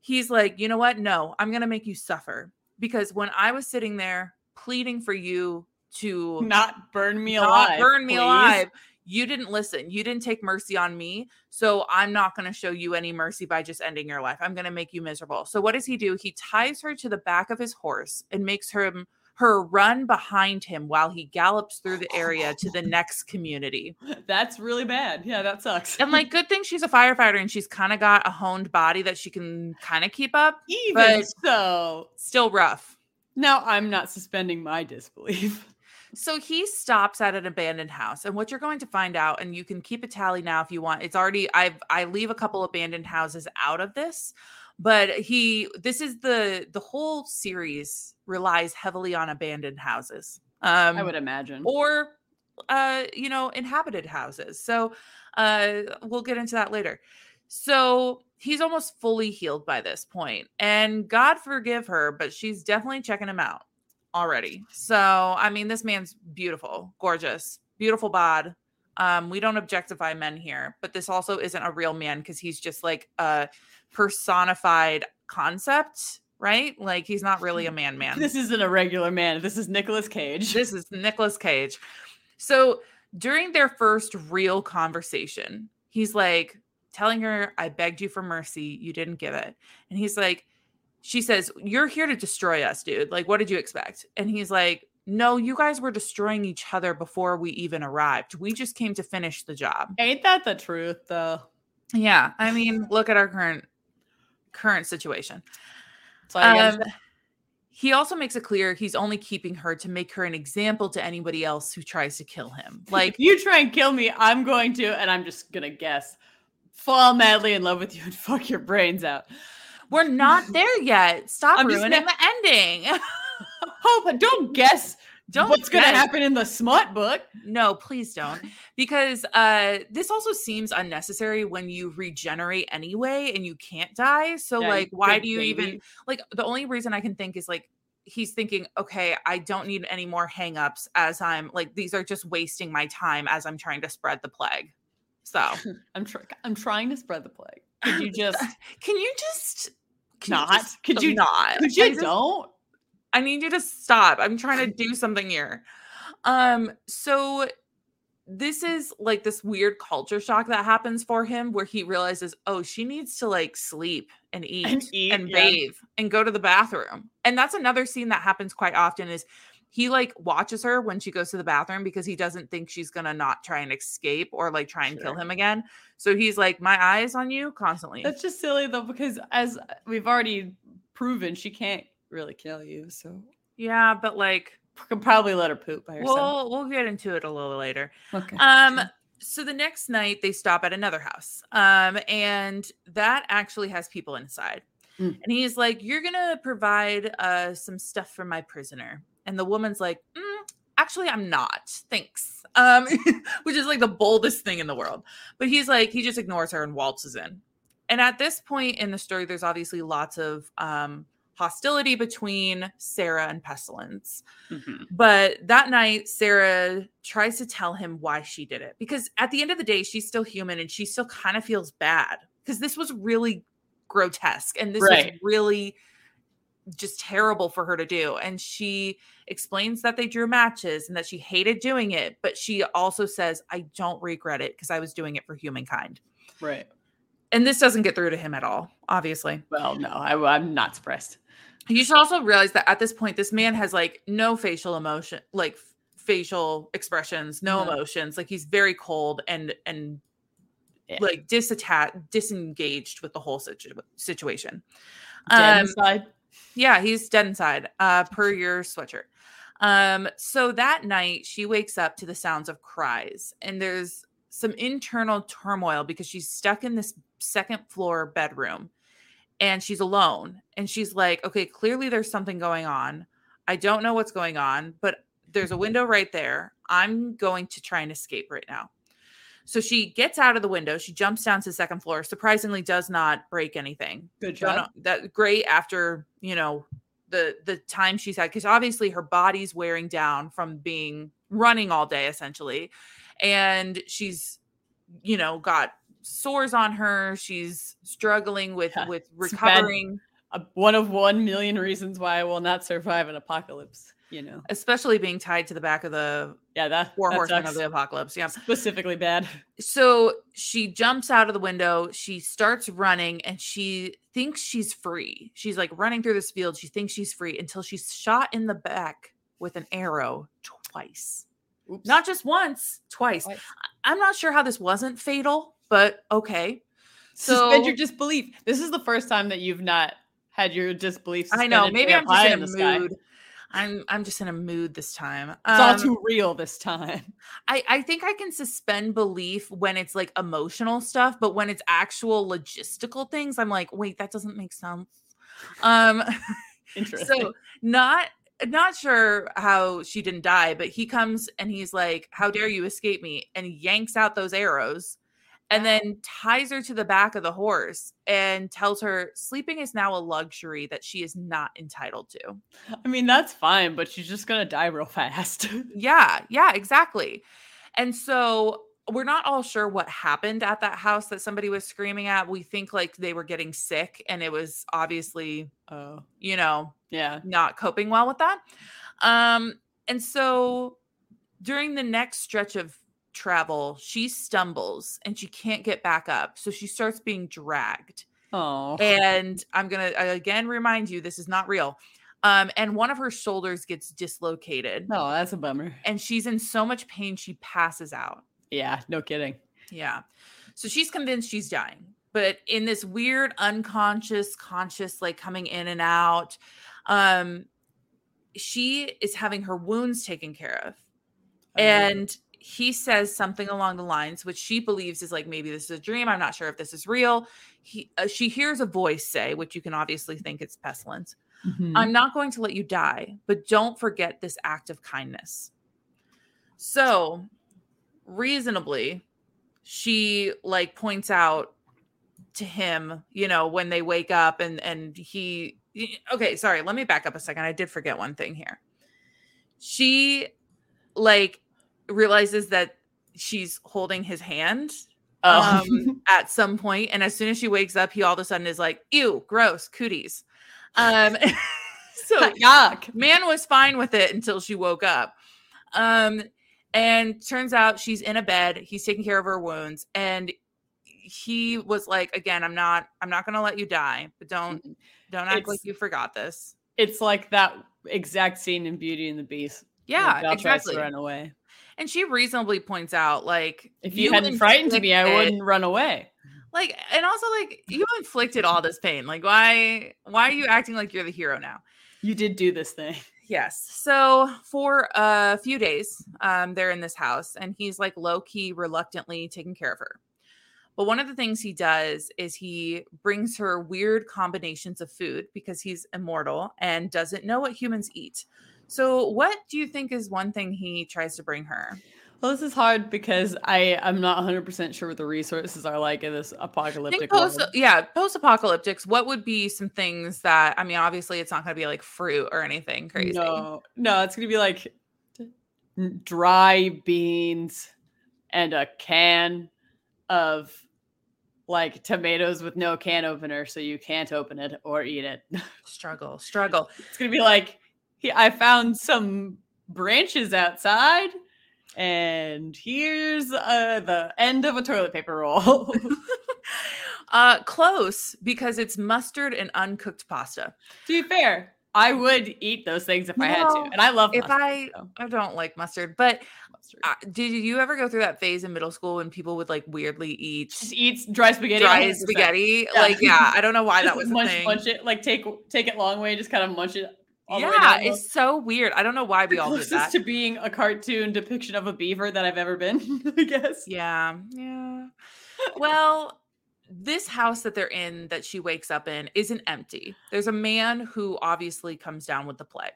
A: he's like, "You know what? No, I'm going to make you suffer because when I was sitting there pleading for you to
B: Not burn me
A: not
B: alive.
A: burn me
B: please.
A: alive. You didn't listen. You didn't take mercy on me. So I'm not going to show you any mercy by just ending your life. I'm going to make you miserable. So what does he do? He ties her to the back of his horse and makes her her run behind him while he gallops through the area to the next community.
B: That's really bad. Yeah, that sucks.
A: And like good thing she's a firefighter and she's kind of got a honed body that she can kind of keep up.
B: even
A: but-
B: so,
A: Still rough.
B: now I'm not suspending my disbelief.
A: So he stops at an abandoned house, and what you're going to find out, and you can keep a tally now if you want. It's already I've I leave a couple abandoned houses out of this, but he this is the the whole series relies heavily on abandoned houses. Um,
B: I would imagine.
A: or uh you know inhabited houses. So uh we'll get into that later. So he's almost fully healed by this point, and God forgive her, but she's definitely checking him out already. So I mean, this man's beautiful, gorgeous, beautiful bod. Um, we don't objectify men here, but this also isn't a real man because he's just like a personified concept, right? Like he's not really a man man.
B: This isn't a regular man. This is Nicolas Cage.
A: This is Nicolas Cage. So during their first real conversation, he's like telling her, I begged you for mercy. You didn't give it. And he's like, she says, You're here to destroy us, dude. Like, what did you expect? And he's like, No, you guys were destroying each other before we even arrived. We just came to finish the job.
B: Ain't that the truth, though?
A: Yeah. I mean, look at our current current situation.
B: So I guess
A: Um, he also makes it clear he's only keeping her to make her an example to anybody else who tries to kill him. Like,
B: if you try and kill me, I'm going to, and I'm just gonna guess, fall madly in love with you and fuck your brains out.
A: We're not there yet. Stop
B: I'm
A: ruining
B: not-
A: the ending.
B: Hope don't guess
A: Don't
B: what's gonna happen in the smut book.
A: No, please don't. Because uh this also seems unnecessary when you regenerate anyway and you can't die. So
B: Yeah,
A: like why do you even like the only reason I can think is like he's thinking, okay, I don't need any more hangups as I'm like these are just wasting my time as I'm trying to spread the plague. So
B: I'm trying. I'm trying to spread the plague. Could you just
A: can you just can
B: not?
A: just
B: Could you
A: not?
B: Could
A: I
B: you
A: just-
B: don't?
A: I need you to stop. I'm trying to do something here. Um, so this is like this weird culture shock that happens for him where he realizes, oh, she needs to like sleep and eat and,
B: eat, yeah.
A: bathe and go to the bathroom. And that's another scene that happens quite often is he like watches her when she goes to the bathroom because he doesn't think she's gonna not try and escape or like try and kill him again. So he's like, My eyes on you constantly.
B: That's just silly though, because as we've already proven, she can't really kill you. So
A: yeah, but like
B: could probably let her poop by herself.
A: we'll we'll get into it a little later.
B: okay.
A: Um, so the next night they stop at another house. Um, and that actually has people inside.
B: Mm.
A: And he's like, You're gonna provide uh some stuff for my prisoner. And the woman's like, "Mm, actually, I'm not. Thanks. Um, which is like the boldest thing in the world. But he's like, he just ignores her and waltzes in. and at this point in the story, there's obviously lots of um, hostility between Sarah and Pestilence.
B: Mhm.
A: But that night, Sarah tries to tell him why she did it because at the end of the day, she's still human and she still kind of feels bad because this was really grotesque and this was really just terrible for her to do. And she explains that they drew matches and that she hated doing it, but she also says, I don't regret it because I was doing it for humankind.
B: Right.
A: And this doesn't get through to him at all, obviously.
B: Well, no, I, I'm not surprised.
A: You should also realize that at this point, this man has like no facial emotion, like facial expressions, no
B: No.
A: emotions. Like he's very cold and and
B: Yeah.
A: like disattached, disengaged with the whole situ- situation.
B: Dead
A: Um,
B: inside.
A: Yeah, he's dead inside, uh, per your sweatshirt. Um, so that night she wakes up to the sounds of cries, and there's some internal turmoil because she's stuck in this second floor bedroom and she's alone. And she's like, okay, clearly there's something going on. I don't know what's going on, but there's a window right there. I'm going to try and escape right now. So she gets out of the window. She jumps down to the second floor. Surprisingly, does not break anything
B: Good job.
A: that great after you know the the time she's had because obviously her body's wearing down from being running all day essentially and she's you know got sores on her she's struggling with
B: Yeah,
A: with recovering
B: Uh, one of one million reasons why I will not survive an apocalypse. You know.
A: especially being tied to the back of the
B: Yeah, that,
A: four
B: that
A: horsemen of the apocalypse yeah
B: specifically bad.
A: so she jumps out of the window she starts running and she thinks she's free she's like running through this field she thinks she's free until she's shot in the back with an arrow twice
B: Oops.
A: not just once twice
B: Twice.
A: I'm not sure how this wasn't fatal but okay
B: suspend
A: so-
B: your disbelief. This is the first time that you've not had your disbelief.
A: i know maybe i'm just in a
B: the sky.
A: I'm i'm just in a mood this time
B: It's all
A: Um,
B: too real this time.
A: I, I think I can suspend belief when it's like emotional stuff, but when it's actual logistical things, I'm like, wait, that doesn't make sense. Um,
B: Interesting.
A: so not not sure how she didn't die, but he comes and he's like, "How dare you escape me?" and yanks out those arrows, and then ties her to the back of the horse and tells her sleeping is now a luxury that she is not entitled to.
B: I mean, that's fine, but she's just gonna die real fast.
A: Yeah, yeah, exactly. And so we're not all sure what happened at that house that somebody was screaming at. We think like they were getting sick and it was obviously,
B: oh,
A: you know,
B: yeah.
A: not coping well with that. Um and so during the next stretch of travel, she stumbles and she can't get back up. So she starts being dragged
B: Oh,
A: and I'm gonna uh, again remind you this is not real. Um, and one of her shoulders gets dislocated,
B: no, that's a bummer.
A: and she's in so much pain she passes out.
B: Yeah, no kidding.
A: Yeah, so she's convinced she's dying, but in this weird unconscious, conscious, like coming in and out, um, she is having her wounds taken care of,
B: Oh,
A: and he says something along the lines which she believes is like maybe this is a dream. I'm not sure if this is real. He uh, she hears a voice say which you can obviously think it's pestilence
B: mhm.
A: i'm not going to let you die but don't forget this act of kindness. So reasonably she like points out to him you know when they wake up and and he okay sorry let me back up a second. I did forget one thing here. She like realizes that she's holding his hand
B: Oh.
A: um at some point and as soon as she wakes up he all of a sudden is like ew gross cooties um so
B: yuck.
A: man was fine with it until she woke up um and turns out she's in a bed he's taking care of her wounds and he was like again i'm not i'm not gonna let you die but don't don't act like you forgot this
B: It's like that exact scene in Beauty and the Beast.
A: yeah
B: tries
A: exactly
B: to run away.
A: And she reasonably points out like
B: If you, hadn't frightened me, I wouldn't run away.
A: like and also like you inflicted all this pain like why why are you acting like you're the hero now
B: You did do this thing.
A: Yes. So for a few days, um, they're in this house, and he's like low key, reluctantly taking care of her. But one of the things he does is he brings her weird combinations of food because he's immortal and doesn't know what humans eat. So, what do you think is one thing he tries to bring her?
B: Well, this is hard because I I'm not 100 percent sure what the resources are like in this apocalyptic
A: post,
B: world.
A: yeah, post-apocalyptics. What would be some things that I mean? Obviously, it's not going to be like fruit or anything crazy.
B: No, no, it's gonna be like dry beans and a can of like tomatoes with no can opener, so you can't open it or eat it.
A: Struggle, struggle.
B: It's gonna be like, he, I found some branches outside, and here's uh, the end of a toilet paper roll.
A: uh, close because it's mustard and uncooked pasta.
B: to be fair, I would eat those things if I had to, and I love
A: If
B: mustard,
A: I,
B: so
A: I don't like mustard, but
B: mustard.
A: uh, did you ever go through that phase in middle school when people would like weirdly eat
B: Just eats dry spaghetti.
A: dry
B: 100%.
A: spaghetti?
B: Yeah.
A: Like, yeah, I don't know why that was a
B: munch,
A: thing.
B: munch it, like take take it long way, just kind of munch it. All the way
A: yeah, it's so weird. I don't know why we all did that.
B: to being a cartoon depiction of a beaver that I've ever been. I guess.
A: Yeah, yeah. Well, this house that they're in that she wakes up in isn't empty. There's a man who obviously comes down with the plague.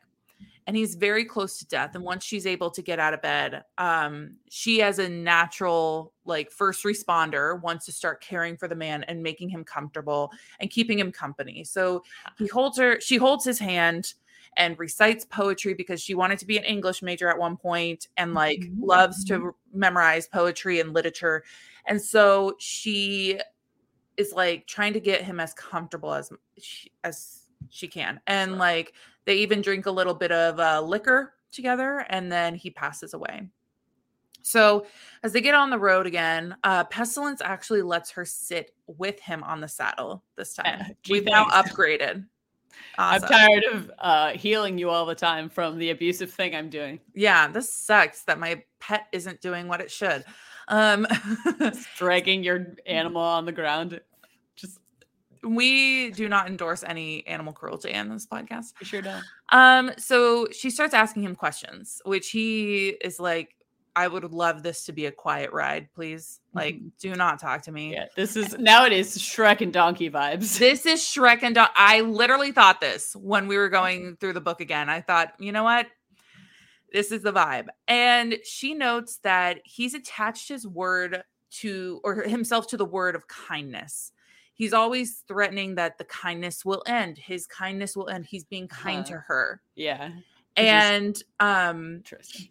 A: And he's very close to death. And once she's able to get out of bed, um, she, as a natural, like first responder, wants to start caring for the man and making him comfortable and keeping him company. So he holds her, she holds his hand and recites poetry because she wanted to be an English major at one point and like
B: Mhm.
A: loves to memorize poetry and literature. And so she is like trying to get him as comfortable as she, as she can. And
B: Sure.
A: like they even drink a little bit of uh, liquor together and then he passes away. So as they get on the road again, uh, Pestilence actually lets her sit with him on the saddle this time.
B: Uh, gee,
A: We've now
B: thanks.
A: Upgraded.
B: I'm tired of uh, healing you all the time from the abusive thing I'm doing.
A: Yeah, this sucks that my pet isn't doing what it should. Um,
B: dragging your animal on the ground. Just
A: we do not endorse any animal cruelty in this podcast.
B: you sure don't.
A: Um, so she starts asking him questions, which he is like, I would love this to be a quiet ride, please. Like,
B: Mhm.
A: do not talk to me.
B: Yeah, this is now it is Shrek and Donkey vibes.
A: This is Shrek and Don- I literally thought this when we were going through the book again. I thought, you know what? This is the vibe. And she notes that he's attached his word to or himself to the word of kindness. He's always threatening that the kindness will end. His kindness will end. He's being kind
B: Uh-huh.
A: to her.
B: yeah,
A: And um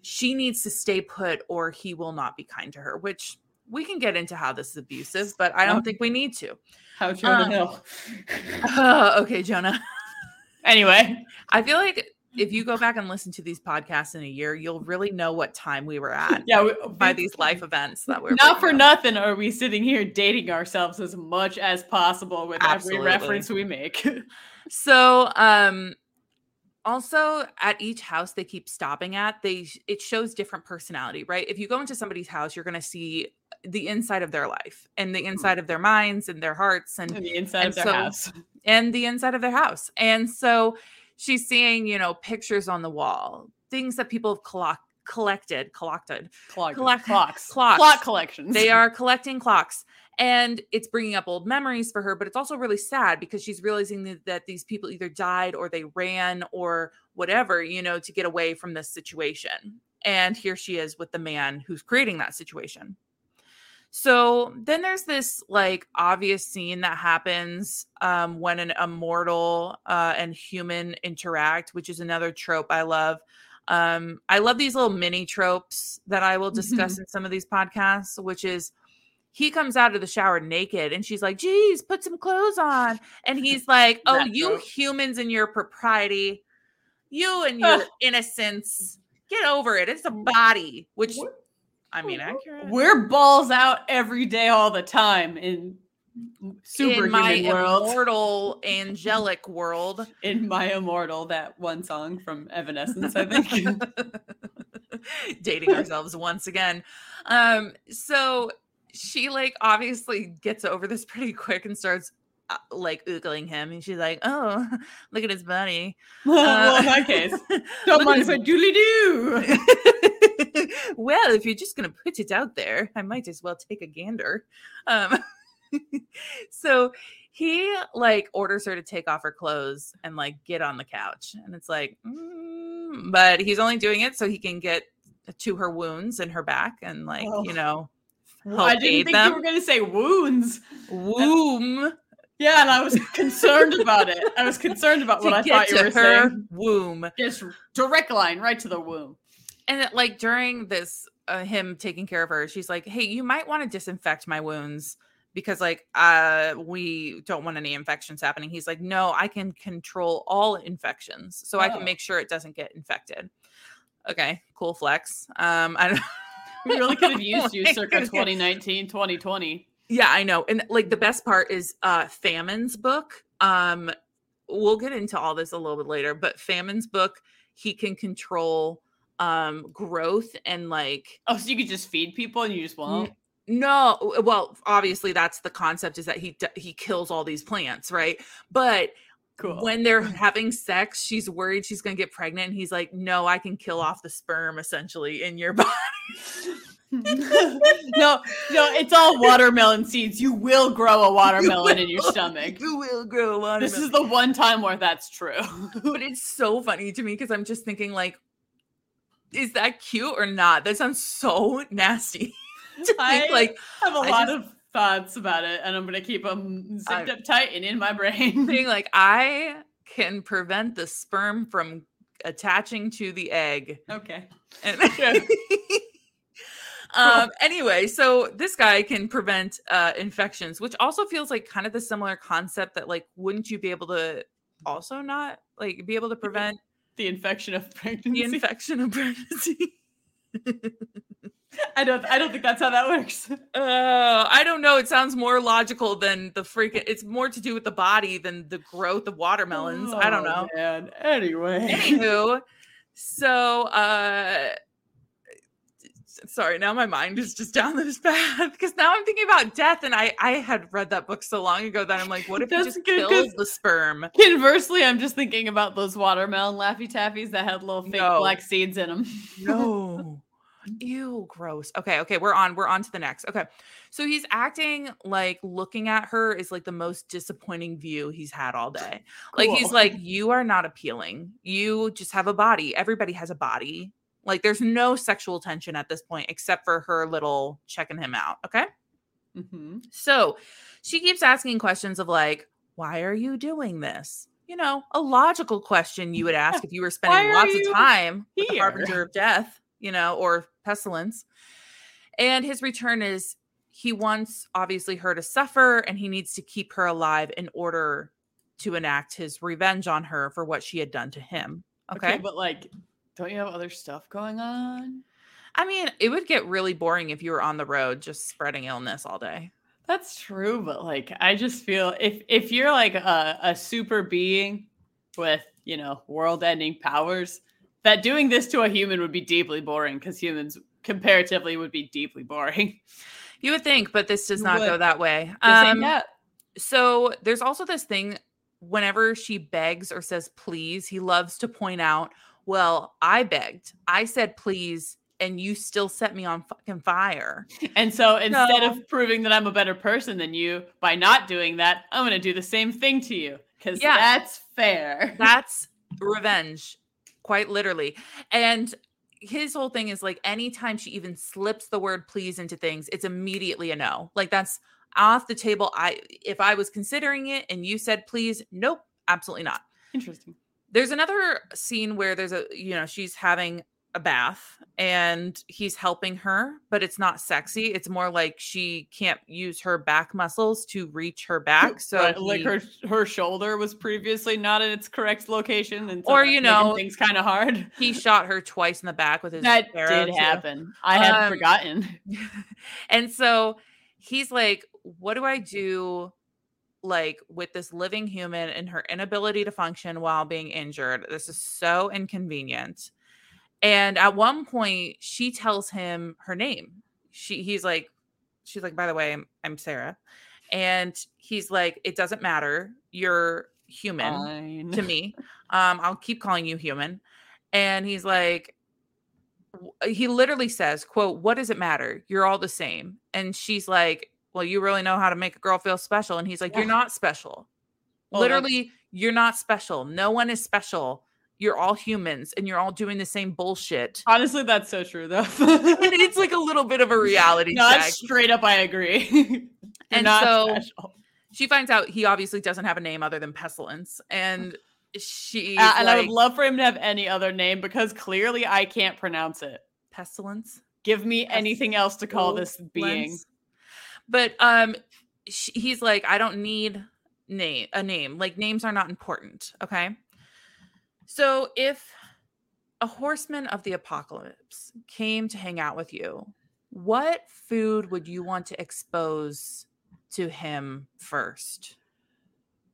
A: she needs to stay put or he will not be kind to her, which we can get into how this is abusive, but I don't
B: Okay.
A: think we need to.
B: How Jonah
A: Um,
B: Hill.
A: okay, Jonah.
B: Anyway,
A: I feel like if you go back and listen to these podcasts in a year, you'll really know what time we were at
B: yeah, we,
A: by these life events that we're
B: Not for
A: up.
B: nothing are we sitting here dating ourselves as much as possible with
A: Absolutely.
B: every reference we make.
A: So, um, also at each house they keep stopping at, they it shows different personality, right? If you go into somebody's house, you're going to see the inside of their life and the hmm. inside of their minds and their hearts and
B: in the inside
A: And
B: of their
A: so-
B: house.
A: and the inside of their house. And so she's seeing, you know, pictures on the wall, things that people have collo- collected, collected.
B: Clock,
A: collect-
B: clocks.
A: clocks.
B: Clock collections.
A: They are collecting clocks. And it's bringing up old memories for her, but it's also really sad because she's realizing that, that these people either died or they ran or whatever, you know, to get away from this situation. And here she is with the man who's creating that situation. So then there's this like obvious scene that happens um, when an immortal uh, and human interact, which is another trope I love. Um, I love these little mini tropes that I will discuss in some of these podcasts, which is he comes out of the shower naked and she's like, geez, put some clothes on. And he's like, oh,
B: That
A: you
B: trope.
A: humans and your propriety, you and your innocence, get over it. It's a body, which
B: We're-
A: I mean, accurate.
B: We're balls out every day, all the time in
A: in
B: superhuman
A: my
B: world.
A: immortal angelic world.
B: in my immortal, that one song from Evanescence, I think.
A: dating ourselves once again. Um, so she like obviously gets over this pretty quick and starts uh, like oogling him, and she's like, "Oh, look at his body."
B: well, in
A: Uh,
B: my case, don't mind if I doodly do.
A: well, if you're just gonna put it out there, I might as well take a gander. Um, so he like orders her to take off her clothes and like get on the couch, and it's like, mm, but he's only doing it so he can get to her wounds in her back and like
B: Oh.
A: you know
B: Well, I didn't think
A: them.
B: you were going to say wounds.
A: womb
B: Yeah, and I was concerned about it. I was concerned about what I thought you were
A: her
B: saying.
A: womb
B: Just direct line right to the womb.
A: and it, like during this uh, him taking care of her she's like hey you might want to disinfect my wounds because like uh we don't want any infections happening he's like no i can control all infections so i
B: Oh.
A: can make sure it doesn't get infected okay cool flex um i don't
B: We really could have used you circa 2019, 2020.
A: yeah i know and like the best part is uh famine's book um we'll get into all this a little bit later but famine's book he can control um growth and like
B: Oh, so you could just feed people and you just won't?
A: no well obviously that's the concept is that he he kills all these plants right but
B: Cool.
A: when they're having sex she's worried she's going to get pregnant and he's like no i can kill off the sperm essentially in your body
B: no, no, it's all watermelon seeds. You will grow a watermelon in your stomach.
A: you will grow a watermelon.
B: This is the one time where that's true.
A: but it's so funny to me because i'm just thinking like is that cute or not that sounds so nasty
B: I-
A: think like
B: I have a
A: I
B: lot
A: just-
B: of thoughts about it, and I'm gonna keep them zipped
A: I-
B: up tight and in my brain.
A: being like i can prevent the sperm from attaching to the egg
B: okay.
A: And
B: Sure.
A: um anyway so this guy can prevent uh infections which also feels like kind of the similar concept that like wouldn't you be able to also not like be able to prevent
B: The infection of pregnancy?
A: the infection of pregnancy
B: I don't. I don't think that's how that works.
A: uh i don't know it sounds more logical than the freaking it's more to do with the body than the growth of watermelons i don't
B: Oh,
A: know
B: Man. Anyway.
A: Anywho, so uh sorry, now my mind is just down this path because now I'm thinking about death and I I had read that book so long ago that I'm like, what if
B: That's
A: just
B: good,
A: kills the sperm?
B: Conversely, I'm just thinking about those watermelon laffy taffies that had little fake
A: No.
B: black seeds in them.
A: No. Ew, gross. Okay, okay, we're on. We're on to the next. Okay. So he's acting like looking at her is like the most disappointing view he's had all day. Like he's like, You are not appealing. You just have a body. Everybody has a body. Like there's no sexual tension at this point except for her little checking him out. Okay.
B: hmm
A: So she keeps asking questions of like, why are you doing this? You know, a logical question you would ask if you were spending lots of time with the
B: here?
A: harbinger of death, you know, or pestilence. And his return is he wants obviously her to suffer and he needs to keep her alive in order to enact his revenge on her for what she had done to him. Okay.
B: but like, don't you have other stuff going on?
A: I mean, it would get really boring if you were on the road just spreading illness all day.
B: That's true, but like, I just feel if if you're like a, a super being with you know world-ending powers, that doing this to a human would be deeply boring because humans comparatively would be deeply boring.
A: You would think, but this does
B: You
A: not go that way. Um, so there's also this thing whenever she begs or says please, he loves to point out, well, I begged. I said please, and you still set me on fucking fire.
B: And so instead
A: No.
B: of proving that I'm a better person than you by not doing that, I'm going to do the same thing to you because
A: Yeah.
B: that's fair.
A: That's revenge, quite literally. And his whole thing is like anytime she even slips the word please into things, it's immediately a no. Like that's off the table. I if I was considering it and you said please, nope, absolutely not.
B: Interesting.
A: there's another scene where there's a you know she's having a bath and he's helping her but it's not sexy it's more like she can't use her back muscles to reach her back so
B: Right, like her her shoulder was previously not in its correct location, and so
A: Or, you know,
B: things kind of hard.
A: he shot her twice in the back with his
B: That did
A: too.
B: happen. I had
A: Um,
B: forgotten.
A: and so he's like what do i do like with this living human and her inability to function while being injured this is so inconvenient and at one point she tells him her name she he's like she's like by the way i'm, I'm sarah and he's like it doesn't matter you're human
B: Fine.
A: to me. Um, I'll keep calling you human. And he's like, he literally says, quote, what does it matter? You're all the same. And she's like, well, you really know how to make a girl feel special. And he's like, you're not special.
B: That's-
A: literally, you're not special. No one is special you're all humans and you're all doing the same bullshit.
B: Honestly, that's so true though.
A: and it's like a little bit of a reality
B: no,
A: check.
B: straight up, I agree.
A: And
B: not
A: so-
B: special.
A: She finds out he obviously doesn't have a name other than Pestilence, and she
B: Uh, and I would love for him to have any other name because clearly I can't pronounce it.
A: Pestilence.
B: Give me anything else to call this being.
A: But um, sh he's like, I don't need name a name. Like names are not important. Okay. So if a horseman of the apocalypse came to hang out with you, what food would you want to expose to him first?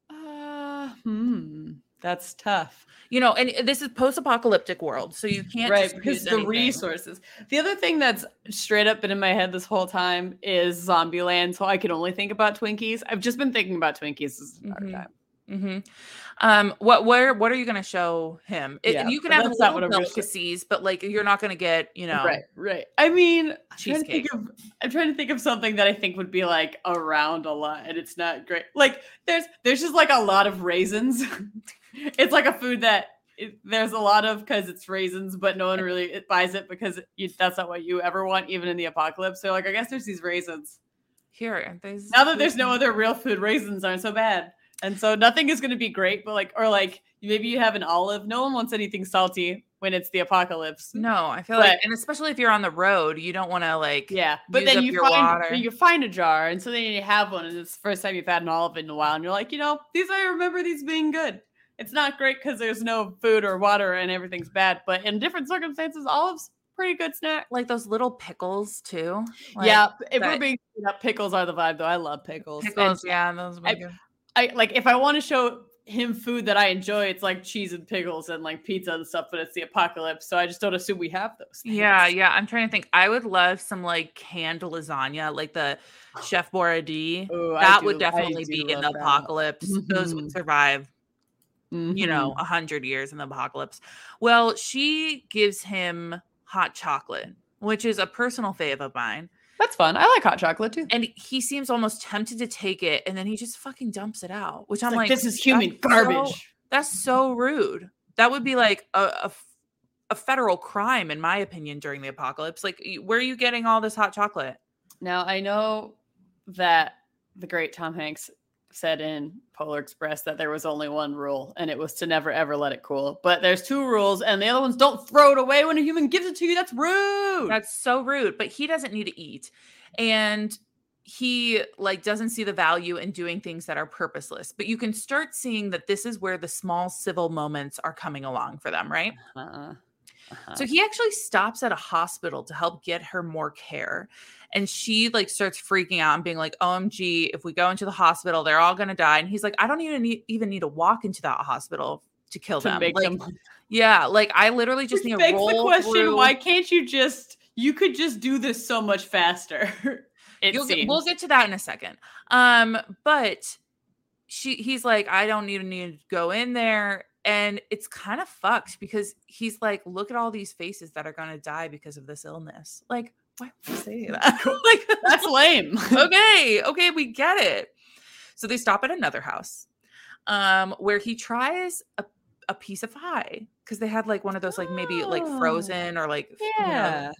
B: Uh, hmm, that's tough.
A: You know, and this is post-apocalyptic world, so you can't
B: right
A: just
B: because the
A: anything.
B: resources the other thing that's straight up been in my head this whole time is zombieland so i can only think about twinkies i've just been thinking about twinkies this entire
A: Mhm.
B: time
A: hmm Um, what where what are you going to show him? It-
B: Yeah,
A: you can have little
B: what I'm gonna show-
A: delicacies, but like you're not going to get you know.
B: right right. I mean I'm trying, to think of, I'm trying to think of something that i think would be like around a lot and it's not great. Like there's there's just like a lot of raisins. It's like a food that it, there's a lot of because it's raisins but no one really it buys it because you, that's not what you ever want even in the apocalypse. So like i guess there's these raisins.
A: Here, there's
B: now that there's no other real food, raisins aren't so bad. And so nothing is going to be great, but like, or like maybe you have an olive. No one wants anything salty when it's the apocalypse.
A: No, I feel like, and especially if you're on the road, you don't want to like.
B: Yeah, but then you find
A: water.
B: you find a jar, and so then you have one, and it's the first time you've had an olive in a while, and you're like, you know, these I remember these being good. It's not great because there's no food or water and everything's bad, but in different circumstances, olives pretty good snack.
A: Like those little pickles too. Like,
B: yeah, if we're being up, pickles are the vibe though. I love pickles. And
A: pickles. yeah, those. would
B: I-
A: good.
B: I like if I want to show him food that I enjoy, it's like cheese and pickles and like pizza and stuff, but it's the apocalypse, so I just don't assume we have those. Things.
A: Yeah, yeah. I'm trying to think. I would love some like canned lasagna, like the Chef Boyardee.
B: Ooh,
A: that
B: do-
A: would definitely be in the
B: that.
A: apocalypse. Those would
B: Mhm.
A: survive you know,
B: Mhm.
A: a hundred years in the apocalypse. Well, she gives him hot chocolate, which is a personal fave of mine.
B: That's fun. I like hot chocolate too.
A: And he seems almost tempted to take it, and then he just fucking dumps it out. Which I'm like,
B: this is human
A: that's so-
B: garbage.
A: that's so rude. That would be like a, a federal crime, in my opinion, during the apocalypse. Like, where are you getting all this hot chocolate?
B: Now I know that the great Tom Hanks said in Polar Express that there was only one rule, and it was to never ever let it cool. But there's two rules, and the other one's don't throw it away when a human gives it to you. That's rude.
A: That's so rude. But he doesn't need to eat, and he like doesn't see the value in doing things that are purposeless. But you can start seeing that this is where the small civil moments are coming along for them, right?
B: uh-uh. Uh-huh.
A: So he actually stops at a hospital to help get her more care. And she like starts freaking out and being like, OMG, if we go into the hospital, they're all gonna die. And he's like, I don't even need even need to walk into that hospital to kill
B: to
A: them. Like,
B: them
A: yeah, like I literally just
B: Which
A: need to
B: begs
A: roll
B: the question:
A: through-
B: Why can't you just? You could just do this so much faster. it
A: You'll get, we'll get to that in a second. Um, but she he's like, I don't even need to go in there. And it's kind of fucked because he's like, look at all these faces that are gonna die because of this illness. Like, why would you say that? like
B: That's lame.
A: okay, okay, we get it. So they stop at another house um where he tries a, a piece of pie because they had like one of those like maybe like
B: Oh.
A: frozen or like you know,
B: yeah.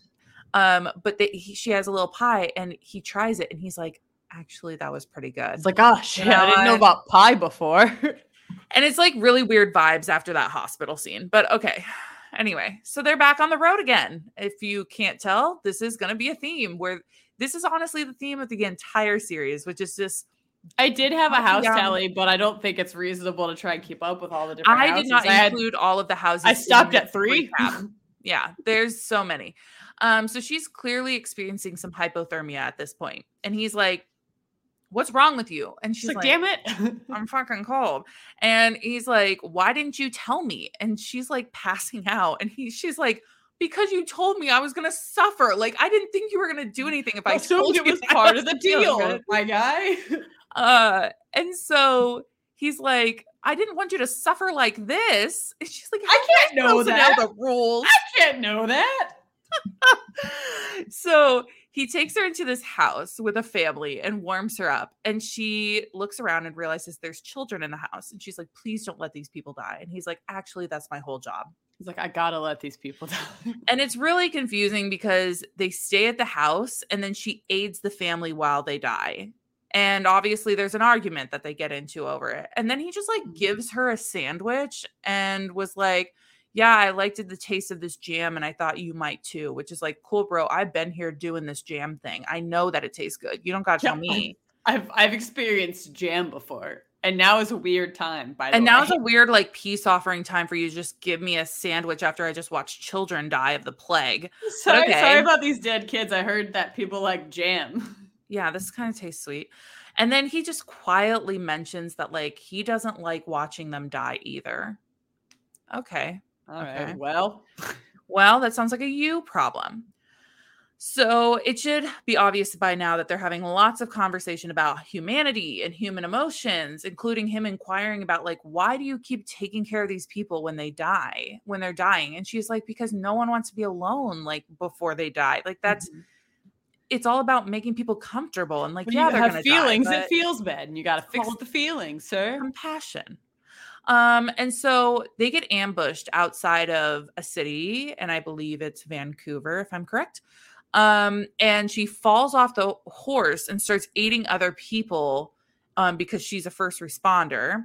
A: um, but they, he, she has a little pie and he tries it and he's like, actually, that was pretty good.
B: It's like, oh shit, I didn't know, about pie before.
A: And it's like really weird vibes after that hospital scene. But okay. Anyway, so they're back on the road again. If you can't tell, this is going to be a theme where this is honestly the theme of the entire series, which is just
B: I did have a house
A: down.
B: tally, but I don't think it's reasonable to try and keep up with all the different
A: I
B: houses.
A: did not
B: I had-
A: include all of the houses.
B: I stopped at three.
A: yeah, there's so many. Um, so she's clearly experiencing some hypothermia at this point, and he's like, "What's wrong with you?" And she's
B: like,
A: like,
B: damn it.
A: I'm fucking cold. And he's like, Why didn't you tell me? And she's like passing out. And he she's like, Because you told me I was gonna suffer. Like I didn't think you were gonna do anything if I,
B: I
A: told
B: it
A: you
B: was
A: I
B: part of the deal, my guy.
A: Uh and so he's like, I didn't want you to suffer like this. And she's like,
B: I can't know that.
A: the rules.
B: I can't know that.
A: so he takes her into this house with a family and warms her up. And she looks around and realizes there's children in the house. And she's like, please don't let these people die. And he's like, actually, that's my whole job.
B: He's like, I gotta let these people die.
A: And it's really confusing because they stay at the house and then she aids the family while they die. And obviously, there's an argument that they get into over it. And then he just like mm-hmm. gives her a sandwich and was like, yeah, I liked the taste of this jam and I thought you might too, which is like, cool, bro. I've been here doing this jam thing. I know that it tastes good. You don't got to
B: Yeah,
A: tell me.
B: I've I've experienced jam before, and now is a weird time. By the
A: And
B: way,
A: now is a weird, like, peace offering time for you just give me a sandwich after I just watched children die of the plague.
B: sorry,
A: okay.
B: sorry about these dead kids. I heard that people like jam.
A: Yeah, this kind of tastes sweet. And then he just quietly mentions that, like, he doesn't like watching them die either. Okay.
B: All right.
A: Okay.
B: Well,
A: Well, that sounds like a you problem. So it should be obvious by now that they're having lots of conversation about humanity and human emotions, including him inquiring about like, why do you keep taking care of these people when they die, when they're dying? And she's like, because no one wants to be alone like before they die. Like that's
B: Mhm.
A: it's all about making people comfortable and like,
B: when
A: yeah, they're
B: have feelings.
A: die,
B: it feels bad, and you got to fix the feelings, sir.
A: compassion. Um, and so they get ambushed outside of a city, and I believe it's Vancouver, if I'm correct. Um, and she falls off the horse and starts aiding other people um, because she's a first responder.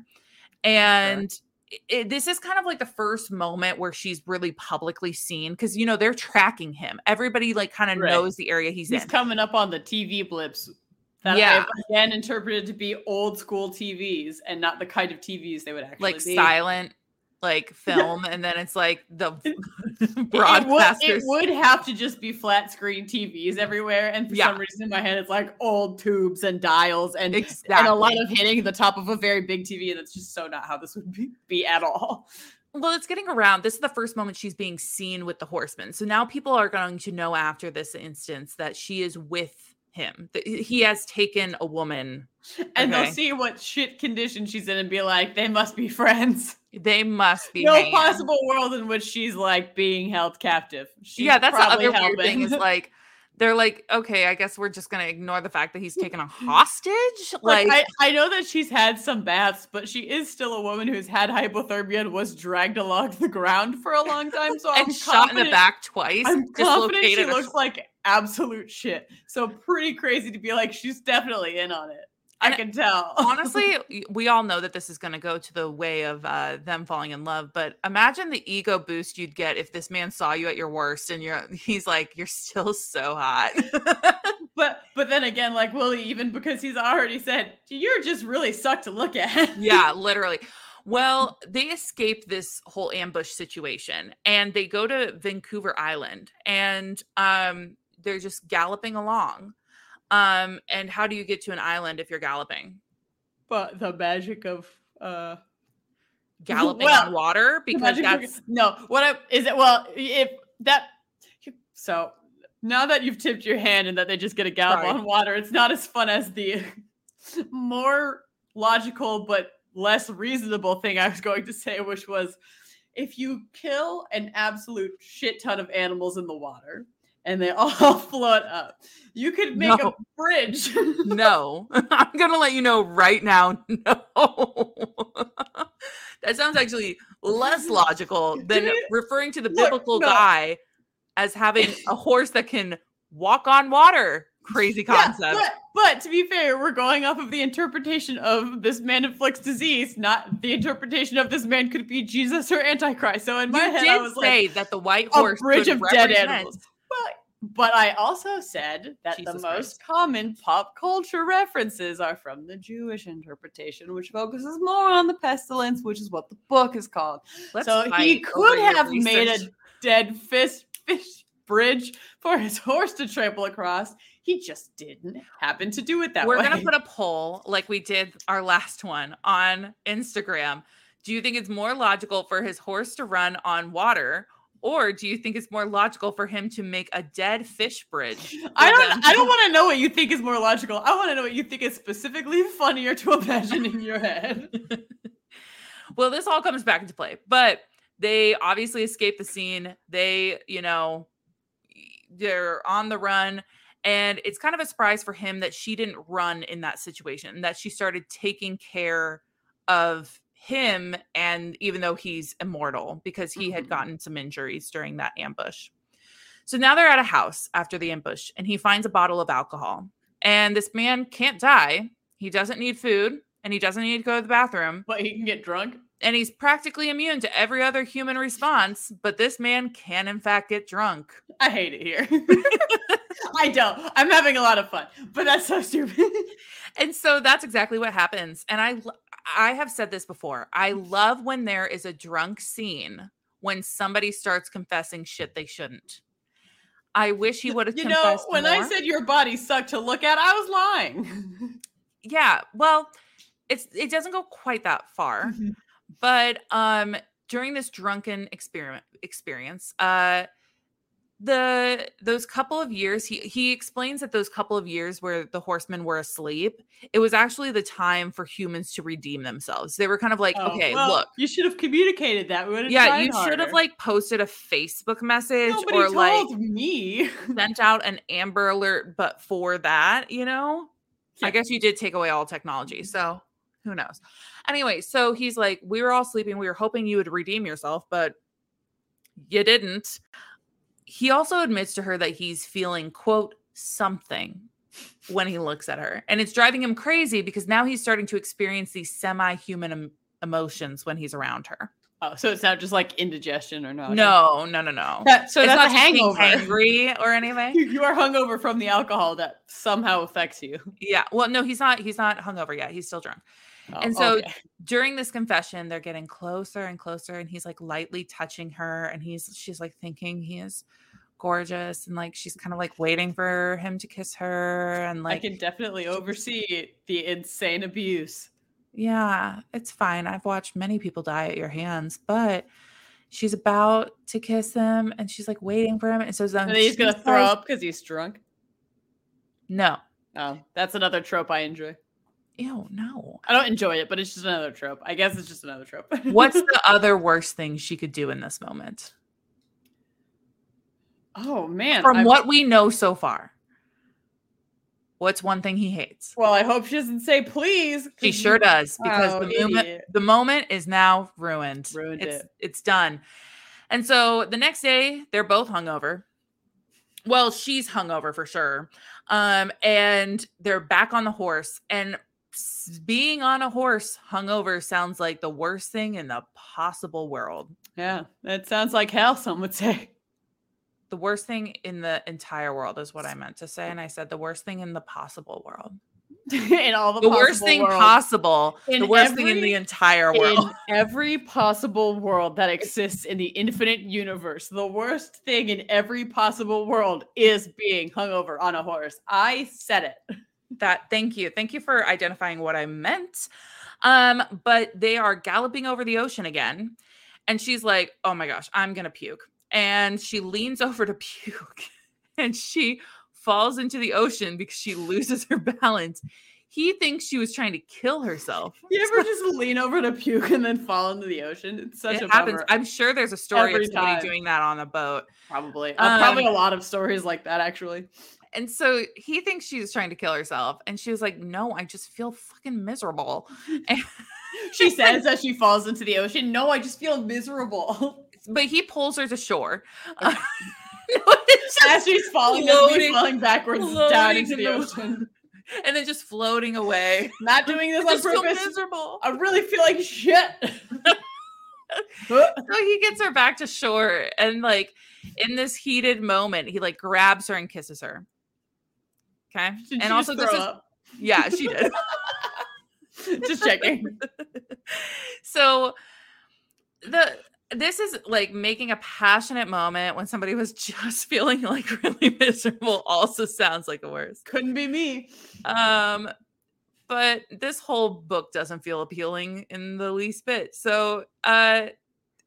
A: And it- it, this is kind of like the first moment where she's really publicly seen because you know they're tracking him. Everybody like kind of
B: Right.
A: knows the area he's, in.
B: He's
A: in.
B: coming up on the TV blips. That
A: Yeah.
B: I've again interpreted to be old school TVs and not the kind of TVs they would actually
A: like
B: be.
A: silent like film and then it's like the
B: It- It would, it would have to just be flat screen TVs everywhere, and for
A: Yeah.
B: some reason in my head it's like old tubes and dials and
A: exactly
B: and a lot of hitting the top of a very big TV, and that's just so not how this would be, be at all.
A: well it's getting around this is the first moment she's being seen with the horseman so now people are going to know after this instance that she is with him he has taken a woman
B: And
A: Okay.
B: they'll see what shit condition she's in and be like, they must be friends.
A: they must be
B: no
A: hanging.
B: possible world in which she's like being held captive. She's
A: yeah that's the
B: probably
A: other weird thing is like they're like okay i guess we're just gonna ignore the fact that he's taken a hostage
B: Like,
A: like,
B: I, I know that she's had some baths, but she is still a woman who's had hypothermia and was dragged along the ground for a long time. So I'm
A: shot in the back twice
B: I'm confident she looks like absolute shit. So pretty crazy to be like, she's definitely in on it. I can tell.
A: honestly we all know that this is going to go to the way of uh, them falling in love but imagine the ego boost you'd get if this man saw you at your worst and you're he's like you're still so hot
B: but but then again, like Willie, even because he's already said you're just really suck to look at.
A: yeah literally well they escape this whole ambush situation and they go to vancouver island and um they're just galloping along um and how do you get to an island if you're galloping
B: But the magic of uh
A: galloping
B: Well,
A: on water because
B: magic of- no what I, is it well if that so now that you've tipped your hand and that they just get a gallop
A: Sorry.
B: on water it's not as fun as the more logical but less reasonable thing i was going to say which was if you kill an absolute shit ton of animals in the water and they all float up you could make
A: No.
B: a bridge
A: no i'm gonna let you know right now no that sounds actually less logical than
B: Dude,
A: referring to the
B: look,
A: biblical
B: no.
A: guy as having a horse that can walk on water crazy
B: Yeah,
A: concept
B: but, but to be fair, we're going off of the interpretation of this man inflicts disease, not the interpretation of this man could be Jesus or Antichrist. So in my
A: you
B: head,
A: did
B: I was
A: say
B: like,
A: that the white horse
B: a
A: bridge
B: of dead animals. But, but I also said that
A: Jesus
B: the
A: Christ.
B: most common pop culture references are from the Jewish interpretation, which focuses more on the pestilence, which is what the book is called.
A: Let's
B: so he could have made a dead fish fish bridge for his horse to trample across. He just didn't happen to do it that way.
A: We're gonna put a poll like we did our last one on Instagram. Do you think it's more logical for his horse to run on water, or do you think it's more logical for him to make a dead fish bridge?
B: I don't. I don't want to know what you think is more logical. I want to know what you think is specifically funnier to imagine in your head.
A: well, this all comes back into play, but they obviously escape the scene. They, you know, they're on the run, and it's kind of a surprise for him that she didn't run in that situation, that she started taking care of him. And even though he's immortal, because he had
B: Mhm.
A: gotten some injuries during that ambush. So now they're at a house after the ambush, and he finds a bottle of alcohol. And this man can't die. He doesn't need food, and he doesn't need to go to the bathroom
B: But he can get drunk.
A: and he's practically immune to every other human response, but this man can in fact get drunk.
B: I hate it here. I don't. I'm having a lot of fun, but that's so stupid.
A: And so that's exactly what happens. And I I have said this before. I love when there is a drunk scene when somebody starts confessing shit they shouldn't. I wish he would have
B: you know, when I said your body sucked to look at, I was lying.
A: yeah, well, it's it doesn't go quite that far. but um during this drunken experiment experience uh the those couple of years he he explains that those couple of years where the horsemen were asleep it was actually the time for humans to redeem themselves. They were kind of like
B: Oh,
A: okay
B: well,
A: look
B: you should have communicated that. We
A: yeah you should have like posted a facebook message
B: Nobody
A: or
B: told
A: like
B: me.
A: sent out an amber alert but for that you know? I guess you did take away all technology mm-hmm. so who knows? Anyway so he's like we were all sleeping. We were hoping you would redeem yourself but you didn't he also admits to her that he's feeling quote something when he looks at her and it's driving him crazy because now he's starting to experience these semi-human em- emotions when he's around her
B: Oh, so it's not just like indigestion or not?
A: no no no no
B: That- so
A: it's
B: that's
A: not
B: a hangover.
A: angry or anything
B: you are hungover from the alcohol that somehow affects you.
A: Yeah. Well, no, he's not. He's not hungover yet. He's still drunk.
B: Oh,
A: And so-
B: okay.
A: During this confession, they're getting closer and closer, and he's like lightly touching her, and he's she's like thinking he is gorgeous, and like she's kind of like waiting for him to kiss her, and like I
B: can definitely oversee the insane abuse.
A: yeah, it's fine. I've watched many people die at your hands, but she's about to kiss him, and she's like waiting for him, and so then
B: And he's gonna throw up because he's drunk.
A: No.
B: Oh, that's another trope I enjoy.
A: Ew, no.
B: I don't enjoy it, but it's just another trope. I guess it's just another trope.
A: What's the other worst thing she could do in this moment?
B: oh man?
A: from
B: I-
A: what we know so far. What's one thing he hates?
B: Well, I hope she doesn't say please.
A: She sure does because
B: Oh,
A: the moment the moment is now ruined.
B: Ruined
A: it's
B: it.
A: it's done. And so the next day they're both hungover. Well, she's hungover for sure. Um and they're back on the horse and being on a horse hungover sounds like the worst thing in the possible world.
B: Yeah, that sounds like hell. Some would say.
A: The worst thing in the entire world is what I meant to say and I said the worst thing in the possible world.
B: in all the,
A: the worst thing
B: worlds.
A: possible, the
B: In
A: worst thing in the entire world.
B: in every possible world that exists in the infinite universe. The worst thing in every possible world is being hungover on a horse. I said it.
A: that thank you. Thank you for identifying what I meant. Um, but they are galloping over the ocean again, and she's like, Oh my gosh, I'm gonna puke. And she leans over to puke and she falls into the ocean because she loses her balance. He thinks she was trying to kill herself.
B: You ever just lean over to puke and then fall into the ocean? It's such
A: it
B: a
A: happens.
B: bummer.
A: I'm sure there's a story
B: Every
A: of somebody
B: time.
A: doing that on a boat.
B: Probably. Uh, probably a
A: Um,
B: lot of stories like that, actually.
A: And so he thinks she's trying to kill herself. And she was like, No, I just feel fucking miserable.
B: She says as she falls into the ocean, No, I just feel miserable.
A: But he pulls her to shore.
B: Uh, okay.
A: No,
B: as she's falling, she's
A: floating-
B: falling backwards down
A: floating
B: into the ocean.
A: and then just floating away.
B: Not doing this on purpose.
A: miserable.
B: I really feel like shit.
A: So he gets her back to shore, and like in this heated moment, he like grabs her and kisses her. Okay,
B: Did
A: and also this is yeah, she did.
B: just checking.
A: so the this is like making a passionate moment when somebody was just feeling like really miserable also sounds like the worst
B: Couldn't be me.
A: um but this whole book doesn't feel appealing in the least bit so uh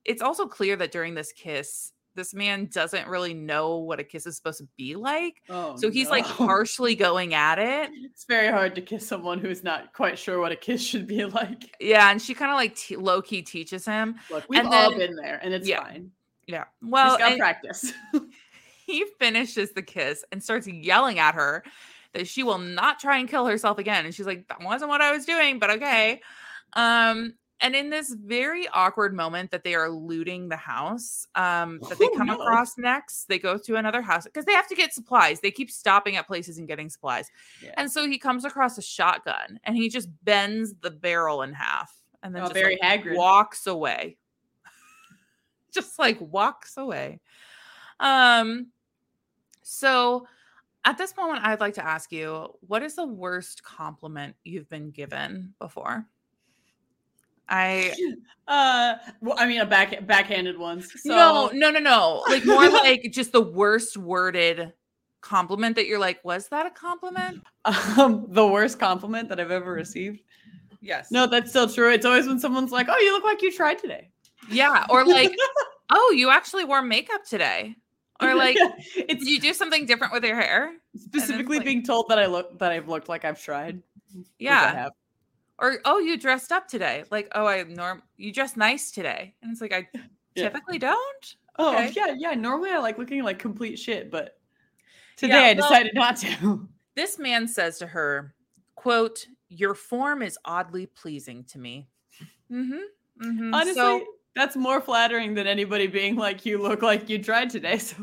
A: it's also clear that during this kiss this man doesn't really know what a kiss is supposed to be like
B: Oh,
A: so he's like
B: no.
A: harshly going at it
B: It's very hard to kiss someone who's not quite sure what a kiss should be like.
A: yeah and she kind of like t- low-key teaches him
B: Look, we've
A: And
B: all
A: then-
B: been there, and it's
A: yeah.
B: fine.
A: yeah
B: Well,
A: well
B: He's got practice.
A: he finishes the kiss and starts yelling at her that she will not try and kill herself again. And she's like, that wasn't what I was doing, but okay. Um, and in this very awkward moment that they are looting the house, um, that they
B: Oh,
A: come
B: no.
A: across next, they go to another house because they have to get supplies. They keep stopping at places and getting supplies.
B: Yeah.
A: And so he comes across a shotgun and he just bends the barrel in half and then
B: Oh,
A: just
B: very
A: like,
B: Hagrid.
A: walks away. just like walks away. Um so at this moment I'd like to ask you what is the worst compliment you've been given before? I
B: Uh, well, I mean, a back backhanded ones. So
A: no, no, no, no. Like more like just the worst worded compliment that you're like, was that a compliment?
B: um, the worst compliment that I've ever received.
A: Yes.
B: No, that's still true. It's always when someone's like, "Oh, you look like you tried today,"
A: Yeah. Or like, oh, you actually wore makeup today. Or like,
B: it's
A: did you do something different with your hair?
B: specifically
A: like-
B: being told that I look that I've looked like I've tried.
A: Yeah. Or oh, you dressed up today. Like, oh, I norm you dress nice today. And it's like I
B: Yeah.
A: typically don't.
B: Oh
A: Okay.
B: yeah, yeah. Normally I like looking like complete shit, but today I
A: well-
B: decided not to.
A: This man says to her, quote, Your form is oddly pleasing to me. Mm-hmm. mm-hmm.
B: Honestly,
A: So
B: that's more flattering than anybody being like, "You look like you tried today." So,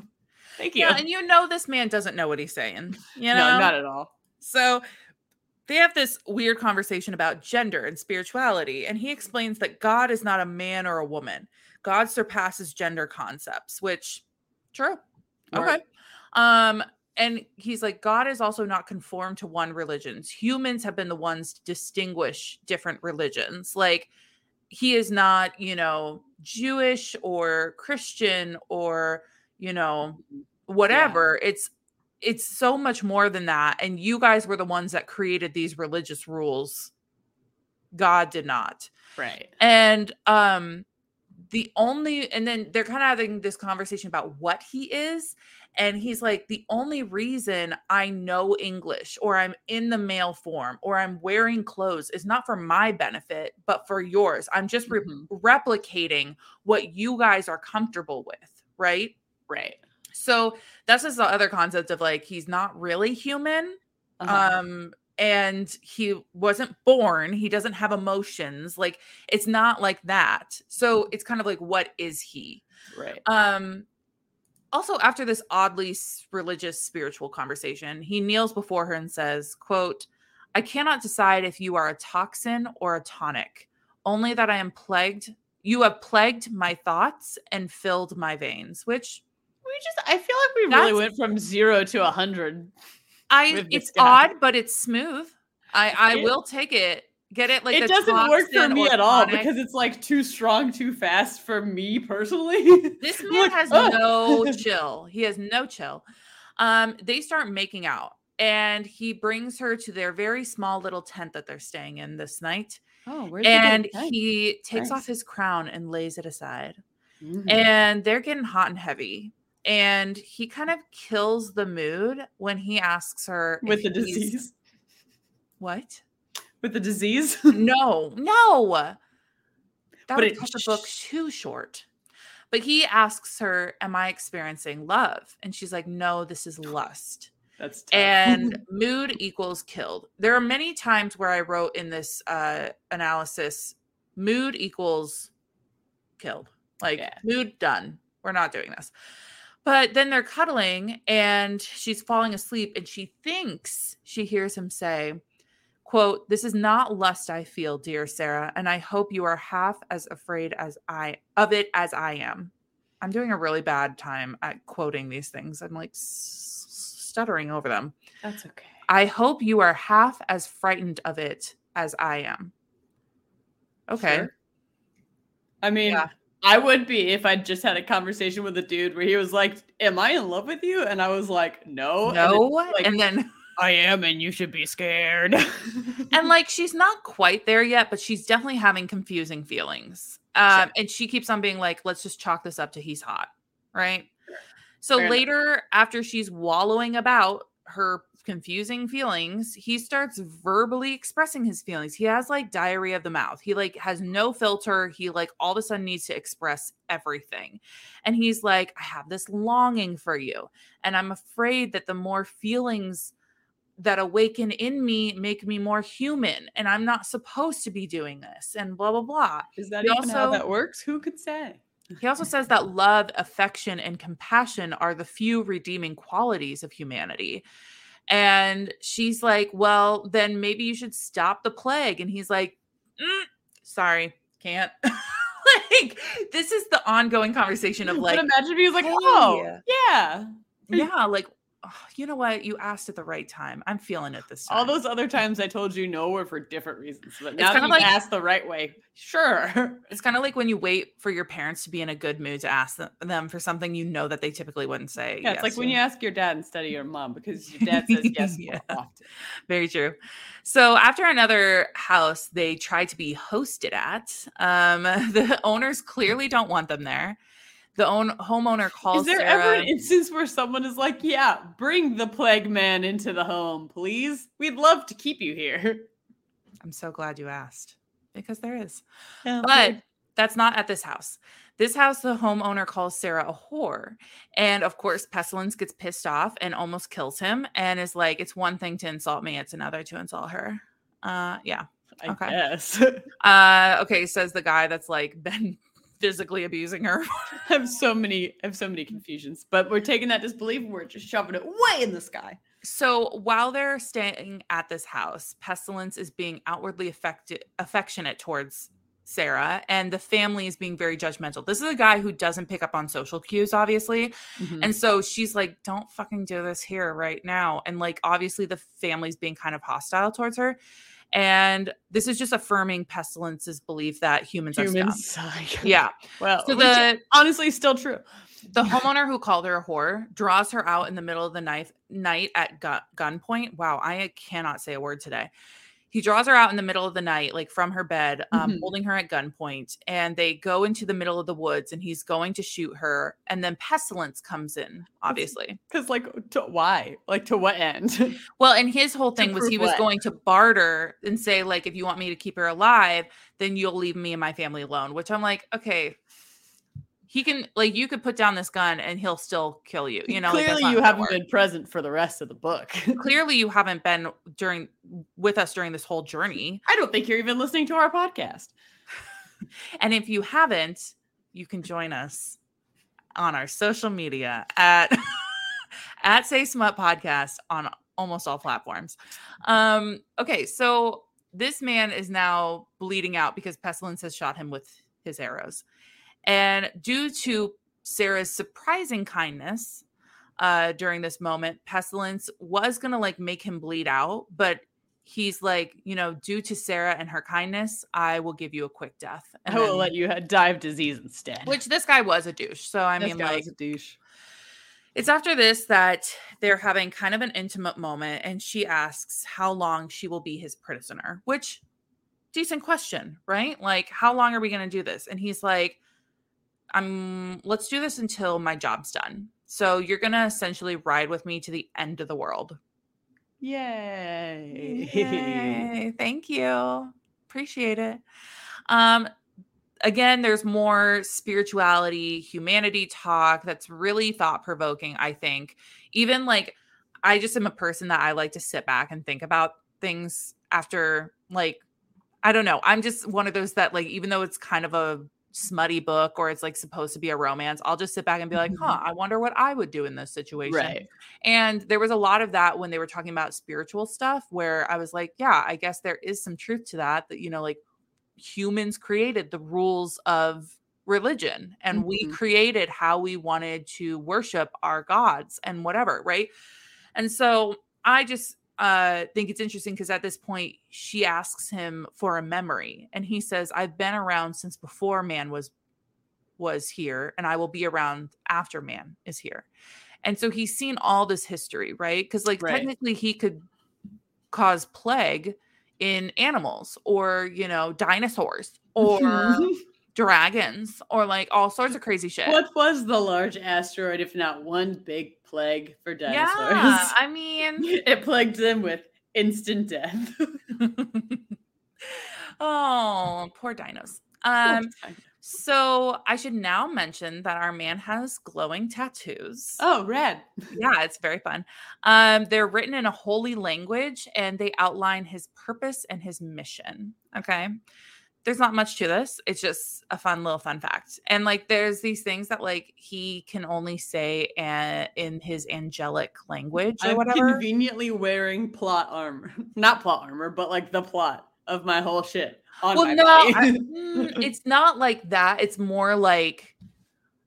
B: thank you.
A: yeah, and you know this man doesn't know what he's saying. You know,
B: no, not at all.
A: So they have this weird conversation about gender and spirituality, and he explains that God is not a man or a woman. God surpasses gender concepts, which true. Okay.
B: Right.
A: Um, and he's like, God is also not conformed to one religions. Humans have been the ones to distinguish different religions. Like he is not, you know, Jewish or Christian or, you know, whatever. It's it's so much more than that. And you guys were the ones that created these religious rules. God did not.
B: Right.
A: And um the only and then they're kind of having this conversation about what he is and he's like the only reason I know English or I'm in the male form or I'm wearing clothes is not for my benefit but for yours. I'm just re-
B: Mhm.
A: replicating what you guys are comfortable with, right?
B: Right.
A: So that's just the other concept of like he's not really human
B: Uh-huh.
A: um and he wasn't born he doesn't have emotions like it's not like that so it's kind of like what is he
B: right.
A: um also after this oddly religious spiritual conversation he kneels before her and says quote i cannot decide if you are a toxin or a tonic only that i am plagued you have plagued my thoughts and filled my veins which
B: We just, I feel like we really went from zero to a hundred.
A: I it's odd, but it's smooth. I I
B: It-
A: will take it. Get it like
B: it doesn't work for me at all because it's like too strong, too fast for me personally.
A: this man
B: like,
A: has no chill. He has no chill. Um, they start making out, and he brings her to their very small little tent that they're staying in this night.
B: Oh, where's
A: And he takes
B: Nice.
A: off his crown and lays it aside.
B: Mm-hmm.
A: and they're getting hot and heavy. And he kind of kills the mood when he asks her
B: with the disease.
A: What?
B: With the disease.
A: No, no. That
B: But
A: would
B: it-
A: cut the book too short. But he asks her, Am I experiencing love? And she's like, No, this is lust.
B: That's tough.
A: And mood equals killed. There are many times where I wrote in this uh, analysis, mood equals killed. Like,
B: Yeah.
A: mood done. We're not doing this. But then they're cuddling and she's falling asleep and she thinks she hears him say, quote, This is not lust I feel, dear Sarah, and I hope you are half as afraid as I of it as I am. I'm doing a really bad time at quoting these things. I'm like stuttering over them.
B: that's okay.
A: I hope you are half as frightened of it as I am. Okay.
B: Sure. I mean,
A: Yeah.
B: I would be if I just had a conversation with a dude where he was like, "Am I in love with you?" And I was like, "No." And then
A: No.
B: like-
A: and then
B: I am, and you should be scared.
A: and like she's not quite there yet, but she's definitely having confusing feelings. Um, and she keeps on being like, let's just chalk this up to he's hot. Right. So
B: Fair enough.
A: later, after she's wallowing about her confusing feelings, he starts verbally expressing his feelings. He has like diarrhea of the mouth. He like has no filter. He like all of a sudden needs to express everything. And he's like, I have this longing for you. And I'm afraid that the more feelings that awaken in me make me more human and i'm not supposed to be doing this and blah blah blah
B: is that he even also, how that works who could say
A: he also says that love affection and compassion are the few redeeming qualities of humanity and she's like well then maybe you should stop the plague. And he's like mm, sorry can't. Like this is the ongoing conversation of like
B: but imagine if he was like oh yeah.
A: Yeah like oh, you know what? You asked at the right time. I'm feeling it this time.
B: All those other times I told you no were for different reasons. But now that you like, asked the right way, sure.
A: It's kind of like when you wait for your parents to be in a good mood to ask them for something you know that they typically wouldn't say.
B: Yeah, it's like to. when you ask your dad instead of your mom because your dad says yes yeah. often.
A: Very true. So after another house they try to be hosted at, um, the owners clearly don't want them there the own homeowner calls.
B: Is there
A: Sarah,
B: ever an instance where someone is like, "Yeah, bring the plague man into the home, please. We'd love to keep you here."
A: I'm so glad you asked because there is, yeah, but that's not at this house. This house, the homeowner calls Sarah a whore, and of course, Pestilence gets pissed off and almost kills him, and is like, "It's one thing to insult me; it's another to insult her." Uh, yeah.
B: I okay. guess.
A: uh, okay, says the guy that's like been physically abusing her.
B: I have so many, I have so many confusions, but we're taking that disbelief and we're just shoving it way in the sky.
A: So while they're staying at this house, Pestilence is being outwardly affected, affectionate towards Sarah, and the family is being very judgmental. This is a guy who doesn't pick up on social cues, obviously. Mm-hmm. And so she's like, don't fucking do this here right now. And like, obviously, the family's being kind of hostile towards her. And this is just affirming Pestilence's belief that humans, humans are scum. yeah.
B: Well, so the honestly still true.
A: The homeowner who called her a whore draws her out in the middle of the night night at gun, gunpoint. Wow, I cannot say a word today he draws her out in the middle of the night, like from her bed, um, mm-hmm. holding her at gunpoint. And they go into the middle of the woods and he's going to shoot her. And then Pestilence comes in, obviously.
B: Because, like, to, why? Like, to what end?
A: well, and his whole thing was he was what? going to barter and say, like, if you want me to keep her alive, then you'll leave me and my family alone, which I'm like, okay, he can like you could put down this gun and he'll still kill you you know
B: clearly like you haven't been present for the rest of the book.
A: Clearly you haven't been during with us during this whole journey.
B: I don't think you're even listening to our podcast.
A: And if you haven't you can join us on our social media at at say smut podcast on almost all platforms. Um okay so this man is now bleeding out because pestilence has shot him with his arrows and due to Sarah's surprising kindness uh, during this moment, Pestilence was going to like make him bleed out, but he's like, you know, due to Sarah and her kindness, I will give you a quick death.
B: And I will then, let you die of disease instead.
A: Which this guy was a douche. So I
B: this
A: mean, like,
B: a douche.
A: It's after this that they're having kind of an intimate moment, and she asks how long she will be his prisoner, which decent question, right? Like, how long are we going to do this? And he's like, I'm let's do this until my job's done. So you're gonna essentially ride with me to the end of the world.
B: Yay.
A: Yay. Thank you. Appreciate it. Um again, there's more spirituality, humanity talk that's really thought provoking, I think. Even like I just am a person that I like to sit back and think about things after like I don't know. I'm just one of those that like even though it's kind of a smutty book or it's like supposed to be a romance, I'll just sit back and be like, huh, mm-hmm. I wonder what I would do in this situation.
B: Right.
A: And there was a lot of that when they were talking about spiritual stuff where I was like, yeah, I guess there is some truth to that, that, you know, like humans created the rules of religion and mm-hmm. we created how we wanted to worship our gods and whatever. Right. And so I just, uh think it's interesting because at this point she asks him for a memory and he says i've been around since before man was was here and i will be around after man is here and so he's seen all this history right because like right. technically he could cause plague in animals or you know dinosaurs or dragons or like all sorts of crazy shit.
B: What was the large asteroid if not one big plague for dinosaurs?
A: Yeah, I mean,
B: it plagued them with instant death.
A: oh, poor dinos. Um, so I should now mention that our man has glowing tattoos.
B: Oh, red.
A: yeah, it's very fun. Um, they're written in a holy language and they outline his purpose and his mission. Okay. There's not much to this. It's just a fun little fun fact. And like there's these things that like he can only say a- in his angelic language or
B: I'm
A: whatever.
B: conveniently wearing plot armor. Not plot armor, but like the plot of my whole shit. On
A: well,
B: my
A: no. I- mm, it's not like that. It's more like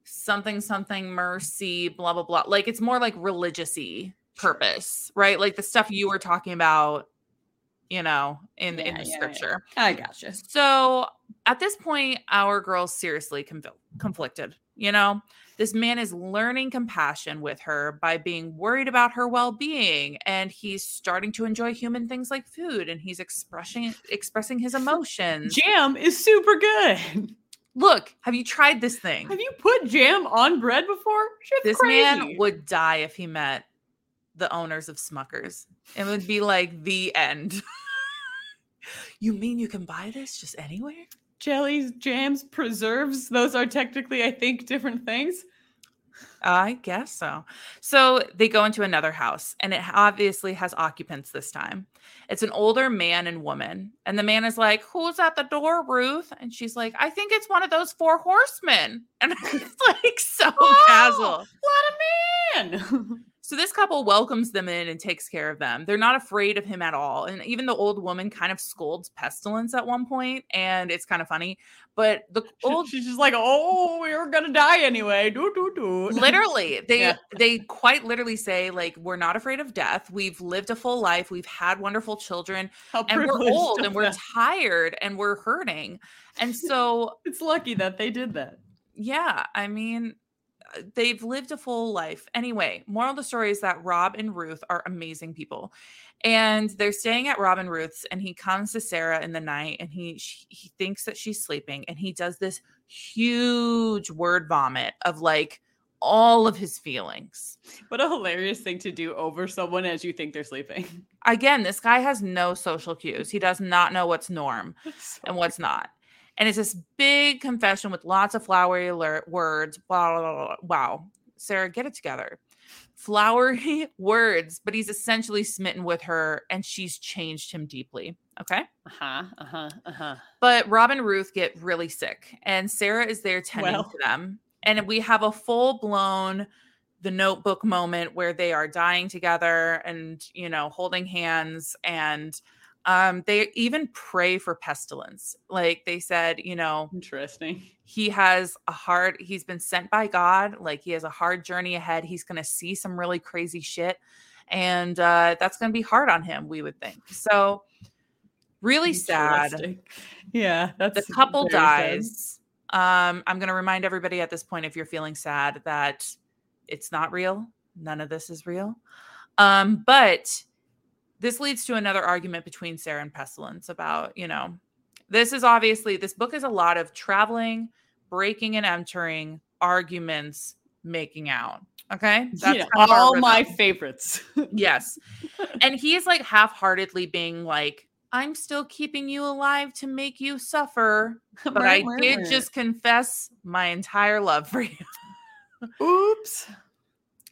A: something, something, mercy, blah, blah, blah. Like it's more like religiousy purpose, right? Like the stuff you were talking about, you know, in, in the
B: yeah, yeah.
A: scripture.
B: I gotcha.
A: So at this point, our girl's seriously conf- conflicted. You know, this man is learning compassion with her by being worried about her well-being, and he's starting to enjoy human things like food, and he's expressing expressing his emotions.
B: Jam is super good.
A: Look, have you tried this thing?
B: Have you put jam on bread before? Shit's
A: This
B: crazy.
A: man would die if he met the owners of Smuckers. It would be like the end. you mean you can buy this just anywhere?
B: jellies, jams, preserves. Those are technically, I think, different things.
A: I guess so. So they go into another house, and it obviously has occupants this time. It's an older man and woman. And the man is like, Who's at the door, Ruth? And she's like, I think it's one of those four horsemen. And it's like so
B: Oh,
A: casual.
B: What a man!
A: So this couple welcomes them in and takes care of them. They're not afraid of him at all. And even the old woman kind of scolds Pestilence at one point, and it's kind of funny. But the old
B: She's just like, oh, we are gonna die anyway. Do do do.
A: literally they
B: Yeah.
A: they quite literally say like we're not afraid of death we've lived a full life we've had wonderful children
B: How
A: and we're old and we're tired and we're hurting and so
B: It's lucky that they did that.
A: yeah i mean they've lived a full life. Anyway moral of the story is that rob and ruth are amazing people and they're staying at rob and ruth's and he comes to sarah in the night and he sh- he thinks that she's sleeping and he does this huge word vomit of like all of his feelings.
B: What a hilarious thing to do over someone as you think they're sleeping.
A: again this guy has no social cues. He does not know what's norm and what's not and it's this big confession with lots of flowery alert words blah, blah, blah, wow sarah get it together flowery words but he's essentially smitten with her and she's changed him deeply okay
B: Uh huh. Uh huh. Uh huh.
A: but Rob and Ruth get really sick, and Sarah is there tending
B: Well.
A: to them. And we have a full blown the notebook moment where they are dying together and you know holding hands and um they even pray for pestilence like they said you know
B: Interesting.
A: he has a hard he's been sent by god like he has a hard journey ahead he's going to see some really crazy shit and uh that's going to be hard on him we would think so really sad
B: Yeah, that's
A: the couple
B: sad.
A: dies. Um, I'm going to remind everybody at this point if you're feeling sad that it's not real. None of this is real. Um, but this leads to another argument between Sarah and Pestilence about, you know, this is obviously this book is a lot of traveling, breaking and entering, arguments, making out. Okay.
B: Yeah,
A: kind of
B: all my favorites.
A: Yes. and he's like half heartedly being like, I'm still keeping you alive to make you suffer, but I did just confess my entire love for you.
B: oops.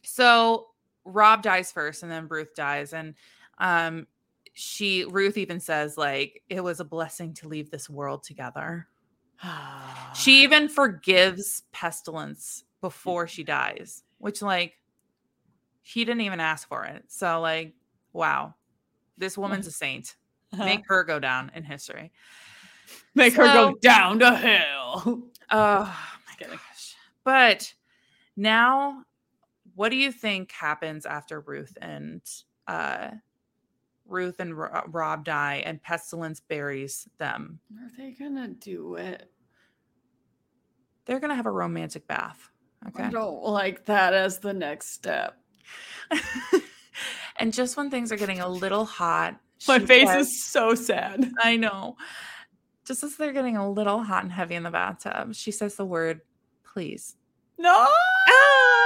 A: So Rob dies first and then Ruth dies. And um she Ruth even says, like, it was a blessing to leave this world together. She even forgives pestilence before she dies, which like he didn't even ask for it. So like, wow. This woman's a saint. Make her go down in history.
B: make her go down to hell.
A: Oh my gosh. But now what do you think happens after Ruth and uh Ruth and Rob die and pestilence buries them?
B: Are they gonna do it?
A: They're to have a romantic bath. Okay.
B: I don't like that as the next step.
A: and just when things are getting a little hot,
B: My face
A: says-
B: is so sad.
A: I know. just as they're getting a little hot and heavy in the bathtub, she says the word please.
B: No. Ah!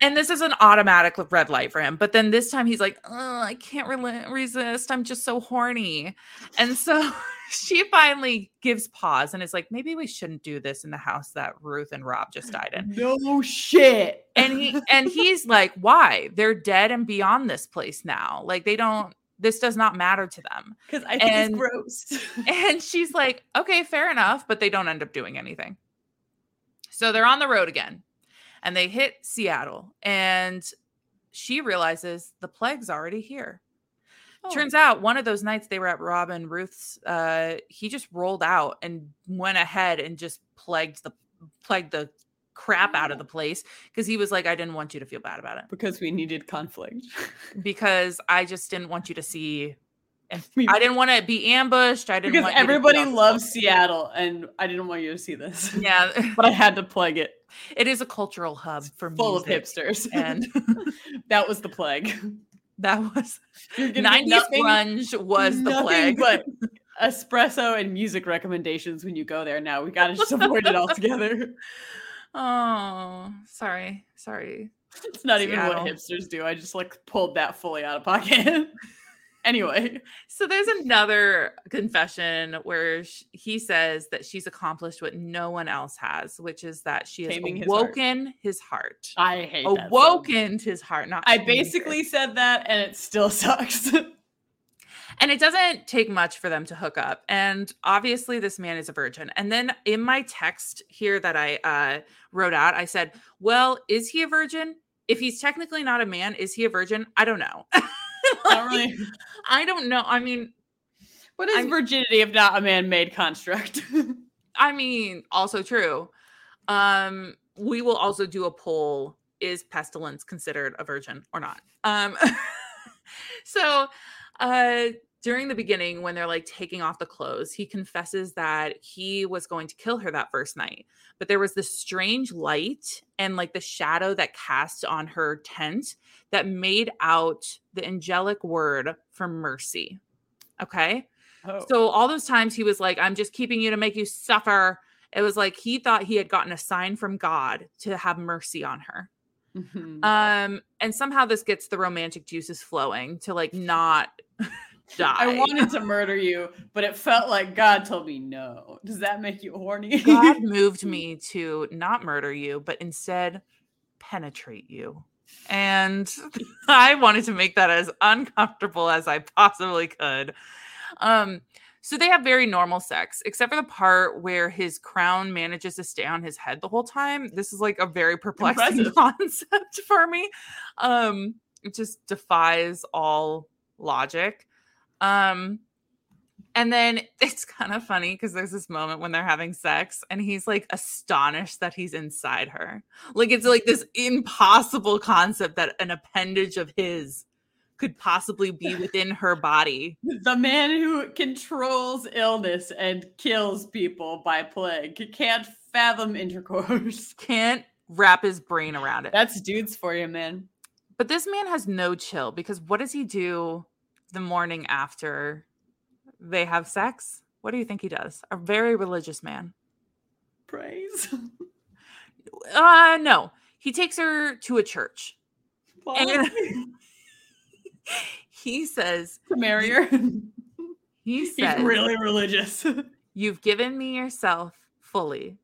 A: And this is an automatic red light for him. But then this time he's like, oh, I can't re- resist. I'm just so horny. And so she finally gives pause and is like, maybe we shouldn't do this in the house that Ruth and Rob just died in.
B: No shit.
A: And he and he's like, why? They're dead and beyond this place now. Like they don't this does not matter to them.
B: Because I think
A: And-
B: it's gross.
A: And she's like, okay, fair enough, but they don't end up doing anything. So they're on the road again and they hit Seattle and she realizes the plague's already here.
B: Oh.
A: Turns out one of those nights they were at Rob and Ruth's, uh, he just rolled out and went ahead and just plagued the plagued the crap out of the place because he was like, I didn't want you to feel bad about it
B: because we needed conflict.
A: because I just didn't want you to see. I didn't want to be ambushed. I didn't
B: because
A: want you to feel
B: everybody loves Seattle, and I didn't want you to see this.
A: Yeah,
B: but I had to plug it.
A: It is a cultural hub for
B: Full of hipsters,
A: and
B: that was the plague.
A: that was
B: You're gonna get
A: 90s grunge was the plague.
B: but espresso and music recommendations when you go there. Now we gotta just avoid it altogether.
A: oh, sorry, sorry.
B: It's not even what hipsters do. I just like pulled that fully out of pocket. anyway,
A: So there's another confession where sh- he says that she's accomplished what no one else has, which is that she has
B: Taming his heart.
A: his heart.
B: I hate that.
A: Awoken his heart, not
B: I
A: tamed it.
B: basically said that, and it still sucks.
A: And it doesn't take much for them to hook up. And obviously, this man is a virgin. And then in my text here that I uh, wrote out, I said, Well, is he a virgin? If he's technically not a man, is he a virgin? I don't know.
B: Not really.
A: I don't know. I mean,
B: What is
A: I'm-
B: virginity if not a man-made construct?
A: I mean, also true. Um, we will also do a poll: Is pestilence considered a virgin or not? Um, so, uh, during the beginning, when they're like taking off the clothes, he confesses that he was going to kill her that first night, but there was this strange light and like the shadow that cast on her tent that made out the angelic word for mercy. Okay.
B: oh.
A: So all those times he was like, I'm just keeping you to make you suffer. It was like he thought he had gotten a sign from God to have mercy on her.
B: Mhm.
A: Um, and somehow this gets the romantic juices flowing to like not die.
B: I wanted to murder you, but it felt like God told me no. Does that make you horny?
A: God moved me to not murder you, but instead penetrate you. And I wanted to make that as uncomfortable as I possibly could. Um, so they have very normal sex, except for the part where his crown manages to stay on his head the whole time. This is like a very perplexing
B: Impressive.
A: concept for me. Um, it just defies all logic. Um, and then it's kind of funny because there's this moment when they're having sex and he's like astonished that he's inside her. Like it's like this impossible concept that an appendage of his could possibly be within her body.
B: the man who controls illness and kills people by plague can't fathom intercourse.
A: Can't wrap his brain around it.
B: That's dudes for you, man.
A: But this man has no chill because what does he do the morning after they have sex? What do you think he does? A very religious man.
B: Praise.
A: Uh no. He takes her to a church. And he says to
B: marry her.
A: he
B: He's
A: says
B: really religious.
A: you've given me yourself fully.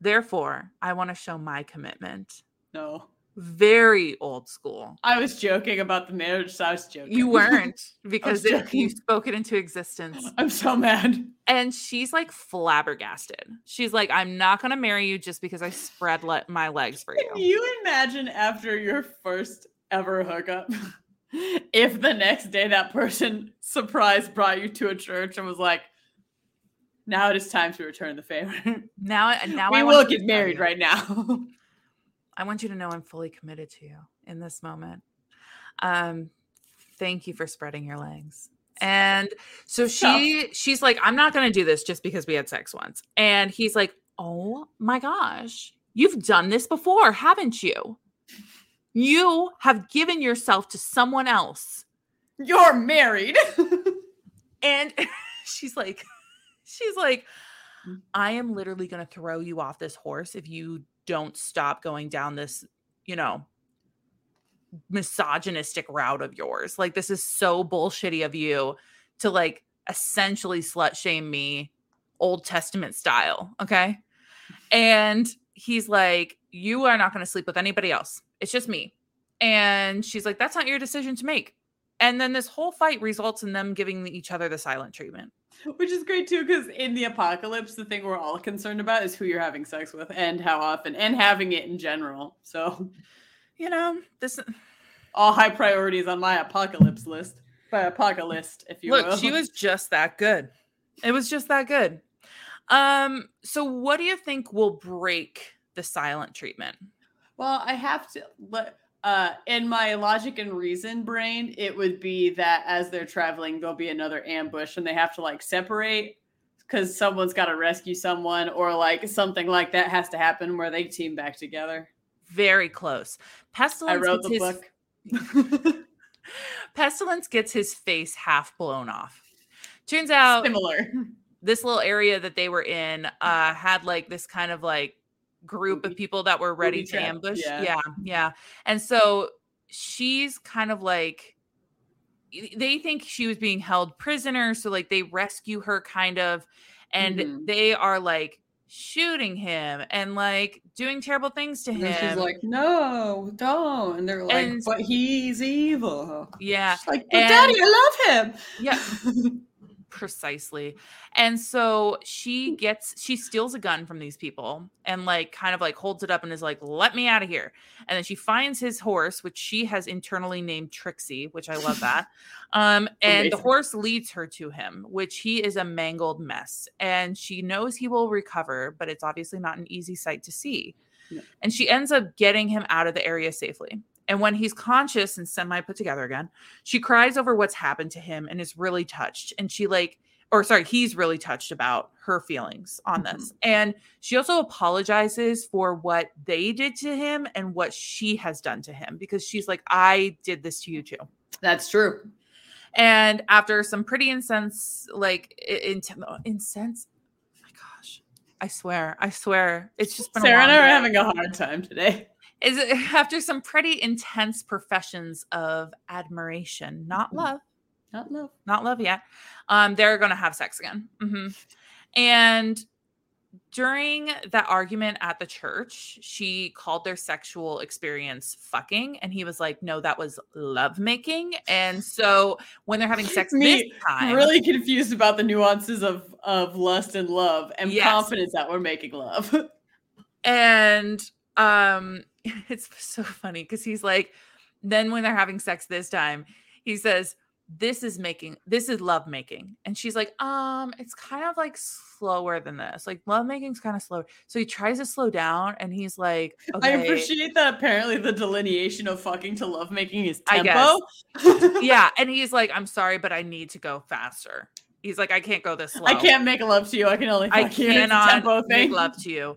A: Therefore, I want to show my commitment.
B: no.
A: Very old school.
B: I was joking about the marriage, so I was joking.
A: You weren't because it, you spoke it into existence.
B: I'm so mad.
A: And she's like flabbergasted. She's like, I'm not going to marry you just because I spread le- my legs for
B: Can
A: you.
B: you imagine after your first ever hookup, if the next day that person surprise brought you to a church and was like, now it is time to return the favor.
A: Now, now
B: we
A: I
B: will get married right now.
A: I want you to know I'm fully committed to you in this moment. Um, thank you for spreading your legs. And so she she's like, I'm not gonna do this just because we had sex once. And he's like, Oh my gosh, you've done this before, haven't you? You have given yourself to someone else.
B: You're married.
A: And she's like, she's like, I am literally going to throw you off this horse if you don't stop going down this, you know, misogynistic route of yours. Like, this is so bullshitty of you to like essentially slut shame me Old Testament style. Okay. And he's like, You are not going to sleep with anybody else. It's just me. And she's like, That's not your decision to make. And then this whole fight results in them giving each other the silent treatment.
B: Which is great too, because in the apocalypse, the thing we're all concerned about is who you're having sex with and how often and having it in general. So,
A: you know, this
B: all high priorities on my apocalypse list. By apocalypse, if you
A: look,
B: will.
A: she was just that good. It was just that good. Um, so what do you think will break the silent treatment?
B: Well, I have to let uh in my logic and reason brain, it would be that as they're traveling, there'll be another ambush and they have to like separate because someone's got to rescue someone or like something like that has to happen where they team back together.
A: Very close. Pestilence.
B: I wrote the
A: his,
B: book.
A: Pestilence gets his face half blown off. Turns out
B: Similar.
A: this little area that they were in uh had like this kind of like group of people that were ready to ambush.
B: yeah.
A: yeah, yeah. And so she's kind of like they think she was being held prisoner, so like they rescue her kind of and
B: Mhm.
A: they are like shooting him and like doing terrible things to
B: And
A: him.
B: then she's like, "No, don't," and they're like,
A: And-
B: "But he's evil."
A: yeah,
B: She's like, "But
A: and-
B: Daddy, I love him."
A: yeah, precisely. And so she gets she steals a gun from these people and like kind of like holds it up and is like, "Let me out of here." And then she finds his horse, which she has internally named Trixie, which I love that. Um and the horse leads her to him, which he is a mangled mess. And she knows he will recover, but it's obviously not an easy sight to see.
B: No.
A: And she ends up getting him out of the area safely. And when he's conscious and semi put together again, she cries over what's happened to him and is really touched. And she like, or sorry, he's really touched about her feelings on mm-hmm. this. And she also apologizes for what they did to him and what she has done to him because she's like, I did this to you too.
B: That's true.
A: And after some pretty incense, like in, incense, oh my gosh, I swear, I swear, it's just been
B: Sarah
A: a
B: and I are having a hard time today.
A: Is after some pretty intense professions of admiration, not
B: Mhm.
A: love,
B: Not love.
A: not love yet. Um, they're gonna have sex again. Mhm. And during that argument at the church, she called their sexual experience fucking, and he was like, "No, that was love making." And so when they're having sex
B: Me,
A: this time,
B: Really confused about the nuances of of lust and love, and
A: Yes.
B: confidence that we're making love.
A: and um it's so funny because he's like then when they're having sex this time he says this is making this is love making and she's like um it's kind of like slower than this like love making's kind of slower so he tries to slow down and he's like
B: I appreciate that. Apparently, the delineation of fucking to love making is tempo.
A: yeah and he's like i'm sorry but i need to go faster he's like i can't go this slow
B: I can't make love to you. I can only.
A: I. Cannot
B: tempo
A: make love to you.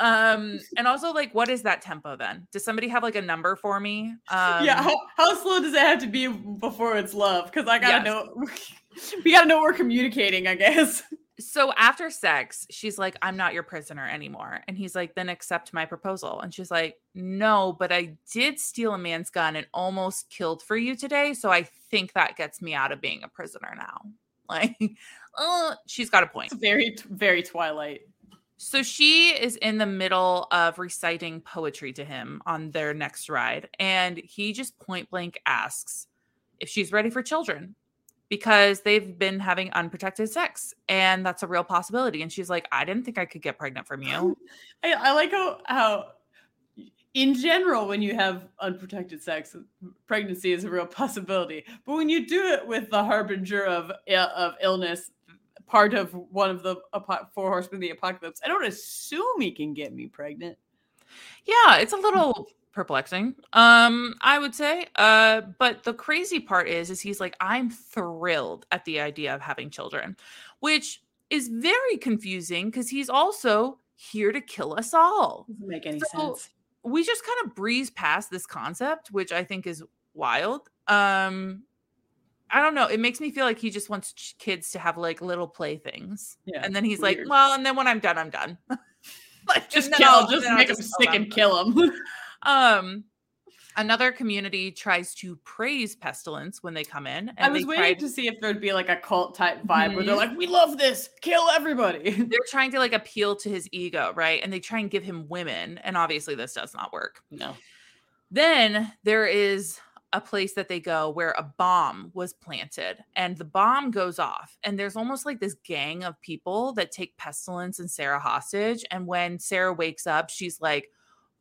A: Um, and also like, what is that tempo then? Does somebody have like a number for me? Um,
B: yeah, how, how slow does it have to be before it's love? Because I gotta
A: Yes.
B: know. we gotta know we're communicating. I guess.
A: so after sex, she's like, I'm not your prisoner anymore. And he's like, then accept my proposal. And she's like, no, but I did steal a man's gun and almost killed for you today. So I think that gets me out of being a prisoner now. Like, uh, she's got a point.
B: It's very, very Twilight.
A: So she is in the middle of reciting poetry to him on their next ride. And he just point blank asks if she's ready for children because they've been having unprotected sex. And that's a real possibility. And she's like, I didn't think I could get pregnant from you.
B: I, I like how how in general when you have unprotected sex pregnancy is a real possibility but when you do it with the harbinger of i- of illness part of one of the four horsemen of the apocalypse i don't assume he can get me pregnant
A: Yeah, it's a little perplexing. Um, I would say. Uh, but the crazy part is, is he's like, I'm thrilled at the idea of having children, which is very confusing because he's also here to kill us all.
B: doesn't make any
A: So-
B: sense
A: We just kind of breeze past this concept, which I think is wild. Um, I don't know. It makes me feel like he just wants ch- kids to have like little playthings.
B: Yeah,
A: And then he's like, well, and then when I'm done, I'm done. like
B: just kill, just make him sick and kill him.
A: Um, another community tries to praise pestilence when they come in. And
B: I was waiting
A: tried-
B: to see if there'd be like a cult type vibe where they're
A: Mhm.
B: like, "We love this, kill everybody."
A: they're trying to like appeal to his ego, right? And they try and give him women, and obviously this does not work.
B: No,
A: Then there is a place that they go where a bomb was planted and the bomb goes off and there's almost like this gang of people that take pestilence and sarah hostage and when sarah wakes up she's like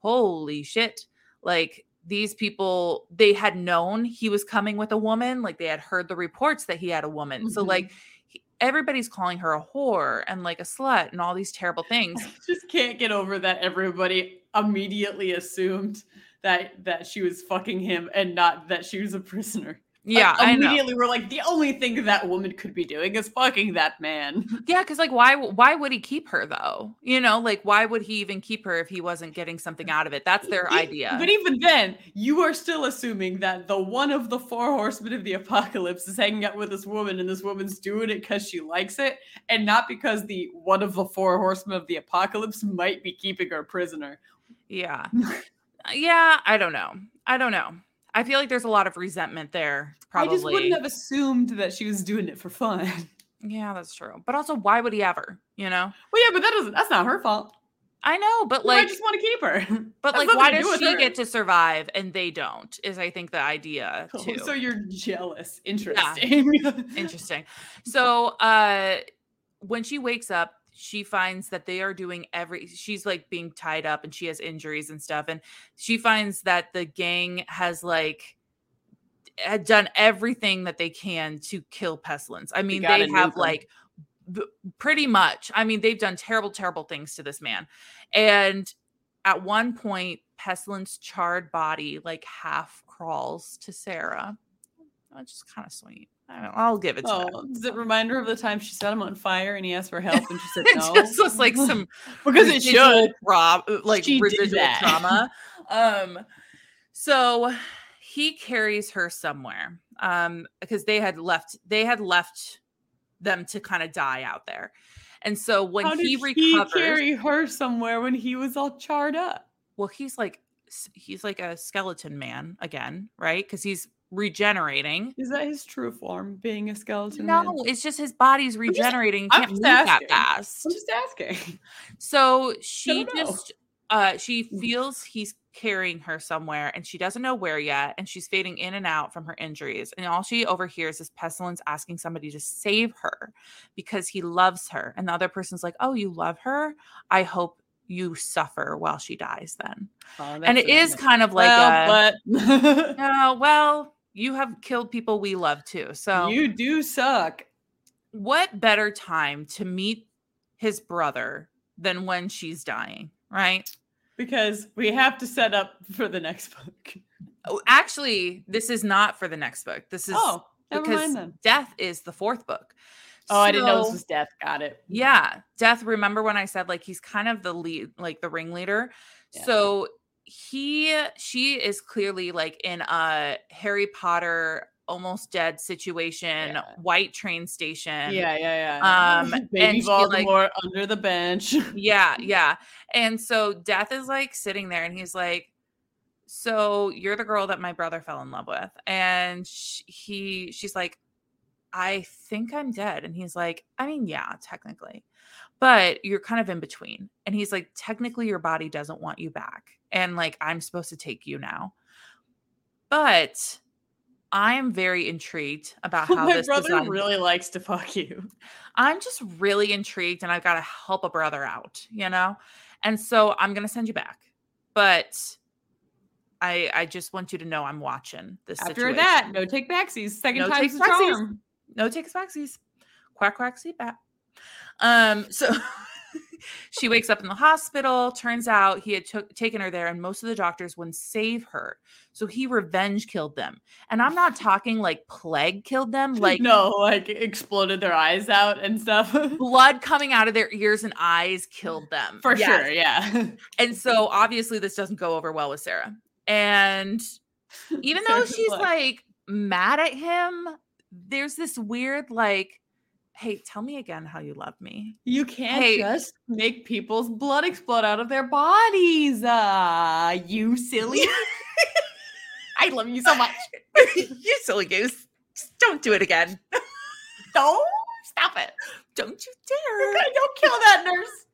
A: holy shit. Like these people they had known he was coming with a woman like they had heard the reports that he had a woman so
B: Mhm.
A: like everybody's calling her a whore and like a slut and all these terrible things.
B: I just can't get over that everybody immediately assumed that that she was fucking him and not that she was a prisoner. Like,
A: yeah know
B: immediately we're like, the only thing that woman could be doing is fucking that man.
A: Yeah, because like why why would he keep her though? You know, like why would he even keep her if he wasn't getting something out of it? That's their idea.
B: But even then, you are still assuming that the one of the four horsemen of the apocalypse is hanging out with this woman, and this woman's doing it because she likes it, and not because the one of the four horsemen of the apocalypse might be keeping her prisoner.
A: yeah. yeah, I don't know. I don't know. I feel like there's a lot of resentment there, probably.
B: I just wouldn't have assumed that she was doing it for fun.
A: Yeah, that's true. But also, why would he ever? You know?
B: Well, yeah, but that doesn't. That's not her fault.
A: I know, but
B: Like, I just want to keep her.
A: but like, why does
B: do
A: she
B: her.
A: get to survive and they don't? Is I think the idea
B: Oh,
A: too.
B: so you're jealous. Interesting.
A: Interesting. So uh when she wakes up, she finds that they are doing every she's like being tied up and she has injuries and stuff. And she finds that the gang has like had done everything that they can to kill pestilence. I mean, they have like b- pretty much. I mean, they've done terrible, terrible things to this man. And at one point, pestilence charred body like half crawls to Sarah. Which is kind of sweet. I don't, I'll give it to
B: Oh,
A: them.
B: does it remind her of the time she set him on fire and he asked for help and she said
A: It
B: no?
A: just was like some
B: because it should.
A: prob- uh, like
B: She
A: residual trauma. Um, so he carries her somewhere. Um, because they had left, they had left them to kind of die out there. And so when
B: How
A: he
B: he carry her somewhere when he was all charred up?
A: well, he's like he's like a skeleton man again, right? Because he's regenerating.
B: Is that his true form, being a skeleton?
A: No,
B: man?
A: it's just his body's regenerating.
B: I'm
A: can't
B: just
A: move that
B: asking.
A: fast.
B: I'm just asking.
A: So she just uh she
B: Mm.
A: feels he's carrying her somewhere and she doesn't know where yet and she's fading in and out from her injuries and all she overhears is pestilence asking somebody to save her because he loves her and the other person's like oh you love her i hope you suffer while she dies then
B: Oh,
A: and it is kind of like
B: well,
A: a,
B: but
A: "Oh, well you have killed people we love too so
B: you do suck.
A: what better time to meet his brother than when she's dying right
B: Because we have to set up for the next book.
A: Oh, actually, this is not for the next book. This is
B: Oh, never
A: because. Death is the fourth book.
B: Oh, I didn't know this was death. Got it.
A: Yeah, Death. Remember when I said like he's kind of the lead, like the ringleader.
B: Yeah.
A: So he, she is clearly like in a Harry Potter almost dead situation,
B: Yeah.
A: white train station.
B: Yeah, yeah, yeah.
A: Um,
B: Baby
A: and she, like-
B: Voldemort under the bench.
A: yeah yeah and so death is like sitting there and he's like so you're the girl that my brother fell in love with and sh- he she's like i think i'm dead and he's like i mean yeah technically but you're kind of in between and he's like technically your body doesn't want you back and like i'm supposed to take you now but i'm very intrigued about how
B: My
A: this
B: brother
A: design-
B: really likes to fuck you.
A: I'm just really intrigued and I've got to help a brother out, you know? And so I'm going to send you back. But I I just want you to know I'm watching this
B: After
A: situation.
B: that, no take backsies. Second
A: No
B: time's
A: take
B: the charm.
A: no takes backsies. Quack quack seat back. Um so she wakes up in the hospital. Turns out he had took, taken her there, and most of the doctors wouldn't save her. So he revenge killed them. And I'm not talking like plague killed them, like
B: no, like exploded their eyes out and stuff.
A: blood coming out of their ears and eyes killed them.
B: For
A: Yes.
B: sure, yeah.
A: And so obviously this doesn't go over well with Sarah. And even though she's
B: like
A: mad at him, there's this weird like, hey, tell me again how you love me.
B: You can't
A: Hey.
B: just make people's blood explode out of their bodies. Ah, you silly. I love you so much.
A: you silly goose. Just don't do it again.
B: Don't stop it.
A: Don't you dare.
B: Don't kill that nurse.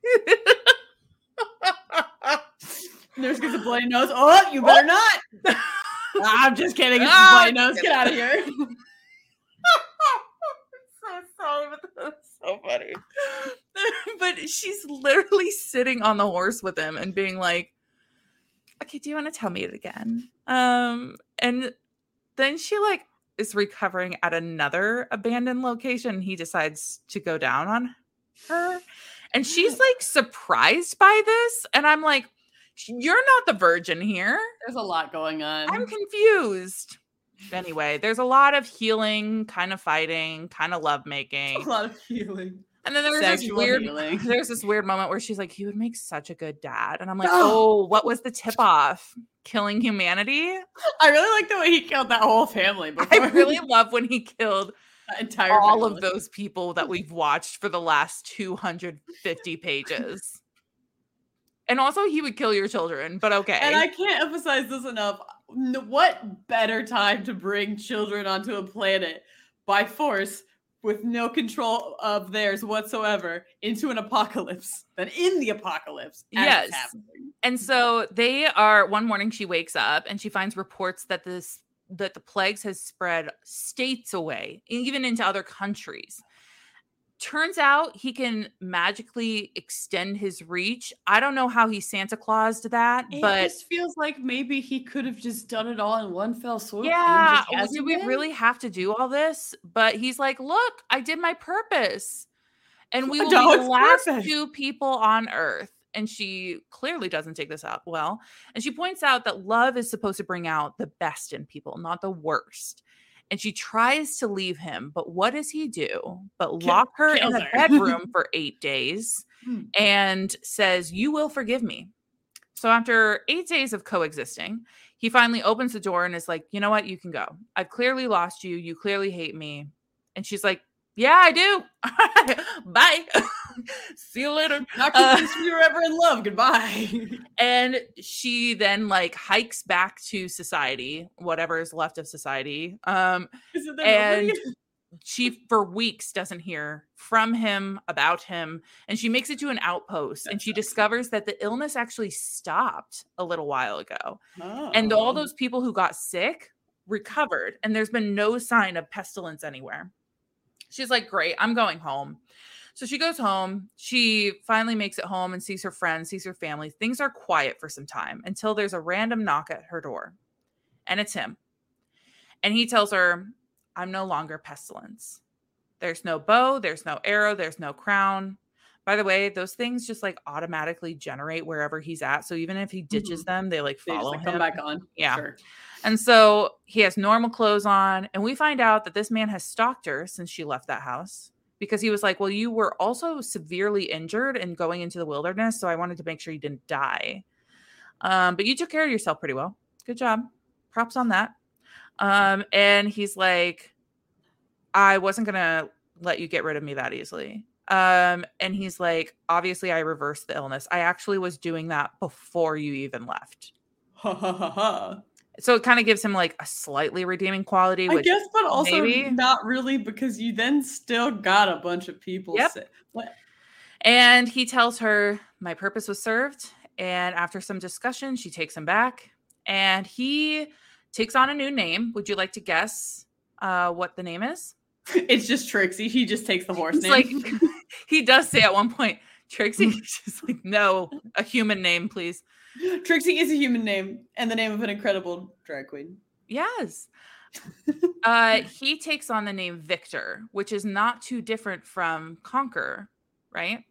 B: Nurse gets a bloody nose. Oh, you better not. I'm just kidding. It's
A: Ah,
B: a bloody nose. Get out of here.
A: But that's so funny. but she's literally sitting on the horse with him and being like, "Okay, do you want to tell me it again?" Um, and then she like is recovering at another abandoned location. He decides to go down on her, and she's like surprised by this, and I'm like, "You're not the virgin here."
B: There's a lot going on.
A: I'm confused. Anyway, there's a lot of healing, kind of fighting, kind of lovemaking.
B: a lot of healing.
A: And then there's this
B: Sexual
A: weird
B: healing.
A: there's this weird moment where she's like, he would make such a good dad. And I'm like,
B: Oh.
A: oh, what was the tip off? Killing humanity?
B: I really like the way he killed that whole family. Before.
A: I really love when he killed
B: that entire
A: all
B: family.
A: of those people that we've watched for the last 250 pages. And also he would kill your children, but okay.
B: And I can't emphasize this enough. What better time to bring children onto a planet by force with no control of theirs whatsoever into an apocalypse than in the apocalypse?
A: Yes. And so they are one morning she wakes up and she finds reports that this that the plagues has spread states away, even into other countries. Turns out he can magically extend his reach. I don't know how he Santa Claused that,
B: It
A: but
B: just feels like maybe he could have just done it all in one fell swoop.
A: yeah, do we really have to do all this? But he's like, look, I did my purpose. And we will be the last two people on earth. And she clearly doesn't take this out well. And she points out that love is supposed to bring out the best in people, not the worst. And she tries to leave him, but what does he do? But
B: Ki-
A: lock her in
B: kills
A: a bedroom for eight days
B: Hmm.
A: and says, You will forgive me. So after eight days of coexisting, he finally opens the door and is like, You know what? You can go. I've clearly lost you. You clearly hate me. And she's like, Yeah, I do. Bye. See you later.
B: Not
A: Uh,
B: we were ever in love. Goodbye.
A: And she then like hikes back to society, whatever is left of society. Um, and
B: nobody?
A: she for weeks doesn't hear from him about him and she makes it to an outpost and she discovers that the illness actually stopped a little while ago and all
B: Oh.
A: those people who got sick recovered and there's been no sign of pestilence anywhere she's like great i'm going home so she goes home she finally makes it home and sees her friends sees her family things are quiet for some time until there's a random knock at her door and it's him and he tells her i'm no longer pestilence there's no bow there's no arrow there's no crown by the way those things just like automatically generate wherever he's at so even if he ditches mm-hmm. them they like
B: They just
A: follow
B: like,
A: him
B: come back on.
A: Yeah.
B: Sure.
A: and so he has normal clothes on. And we find out that this man has stalked her since she left that house because he was like, Well, you were also severely injured and going into the wilderness. So I wanted to make sure you didn't die. Um, but you took care of yourself pretty well. Good job. Props on that. Um, and he's like, I wasn't going to let you get rid of me that easily. Um, and he's like, Obviously, I reversed the illness. I actually was doing that before you even left.
B: Ha ha ha ha.
A: So it kind of gives him like a slightly redeeming quality,
B: I guess, but also
A: maybe-
B: not really because you then still got a bunch of people.
A: Yep.
B: What?
A: and he tells her, My purpose was served. And after some discussion, she takes him back and he takes on a new name. Would you like to guess uh, what the name is?
B: It's just Trixie. He just takes the horse
A: He's
B: name.
A: like, he does say at one point, Trixie, she's like, No, a human name, please.
B: Trixie is a human name and the name of an incredible drag queen.
A: Yes. uh, he takes on the name Victor, which is not too different from Conquer, right?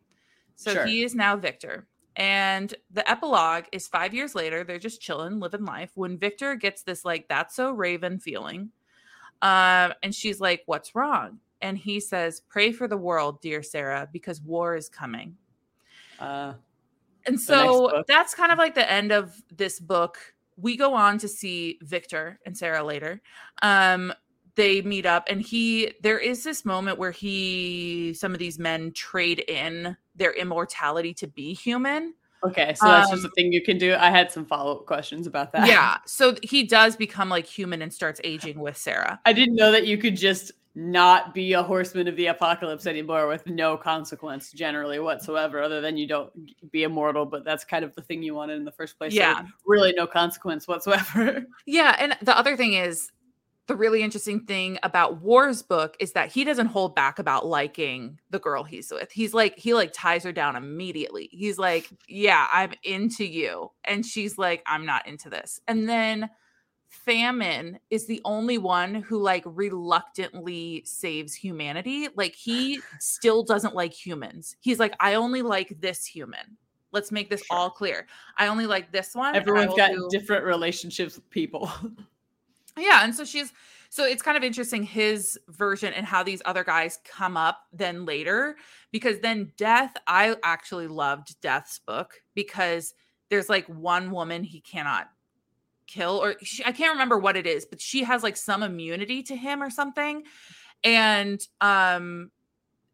A: So
B: Sure.
A: he is now Victor. And the epilogue is five years later. They're just chilling, living life. When Victor gets this, like, that's so Raven feeling. Um, and she's like, What's wrong? And he says, Pray for the world, dear Sarah, because war is coming.
B: Uh,
A: And so that's kind of like the end of this book. We go on to see Victor and Sarah later. Um, they meet up and he there is this moment where he some of these men trade in their immortality to be human
B: Okay, so that's just
A: Um,
B: a thing you can do. I had some follow up questions about that.
A: yeah so he does become like human and starts aging with sarah
B: I didn't know that you could just not be a horseman of the apocalypse anymore with no consequence generally whatsoever, other than you don't be immortal. But that's kind of the thing you wanted in the first place. so
A: Yeah.
B: really no consequence whatsoever.
A: yeah and the other thing is the really interesting thing about war's book is that he doesn't hold back about liking the girl he's with he's like he like ties her down immediately he's like yeah i'm into you and she's like i'm not into this and then famine is the only one who like reluctantly saves humanity like he still doesn't like humans he's like i only like this human let's make this
B: Sure.
A: all clear i only like this one
B: Everyone's got
A: do-
B: different relationships with people.
A: yeah, and so she's so it's kind of interesting his version and how these other guys come up then later because then Death, I actually loved Death's book because there's like one woman he cannot kill or she, I can't remember what it is, but she has like some immunity to him or something. And um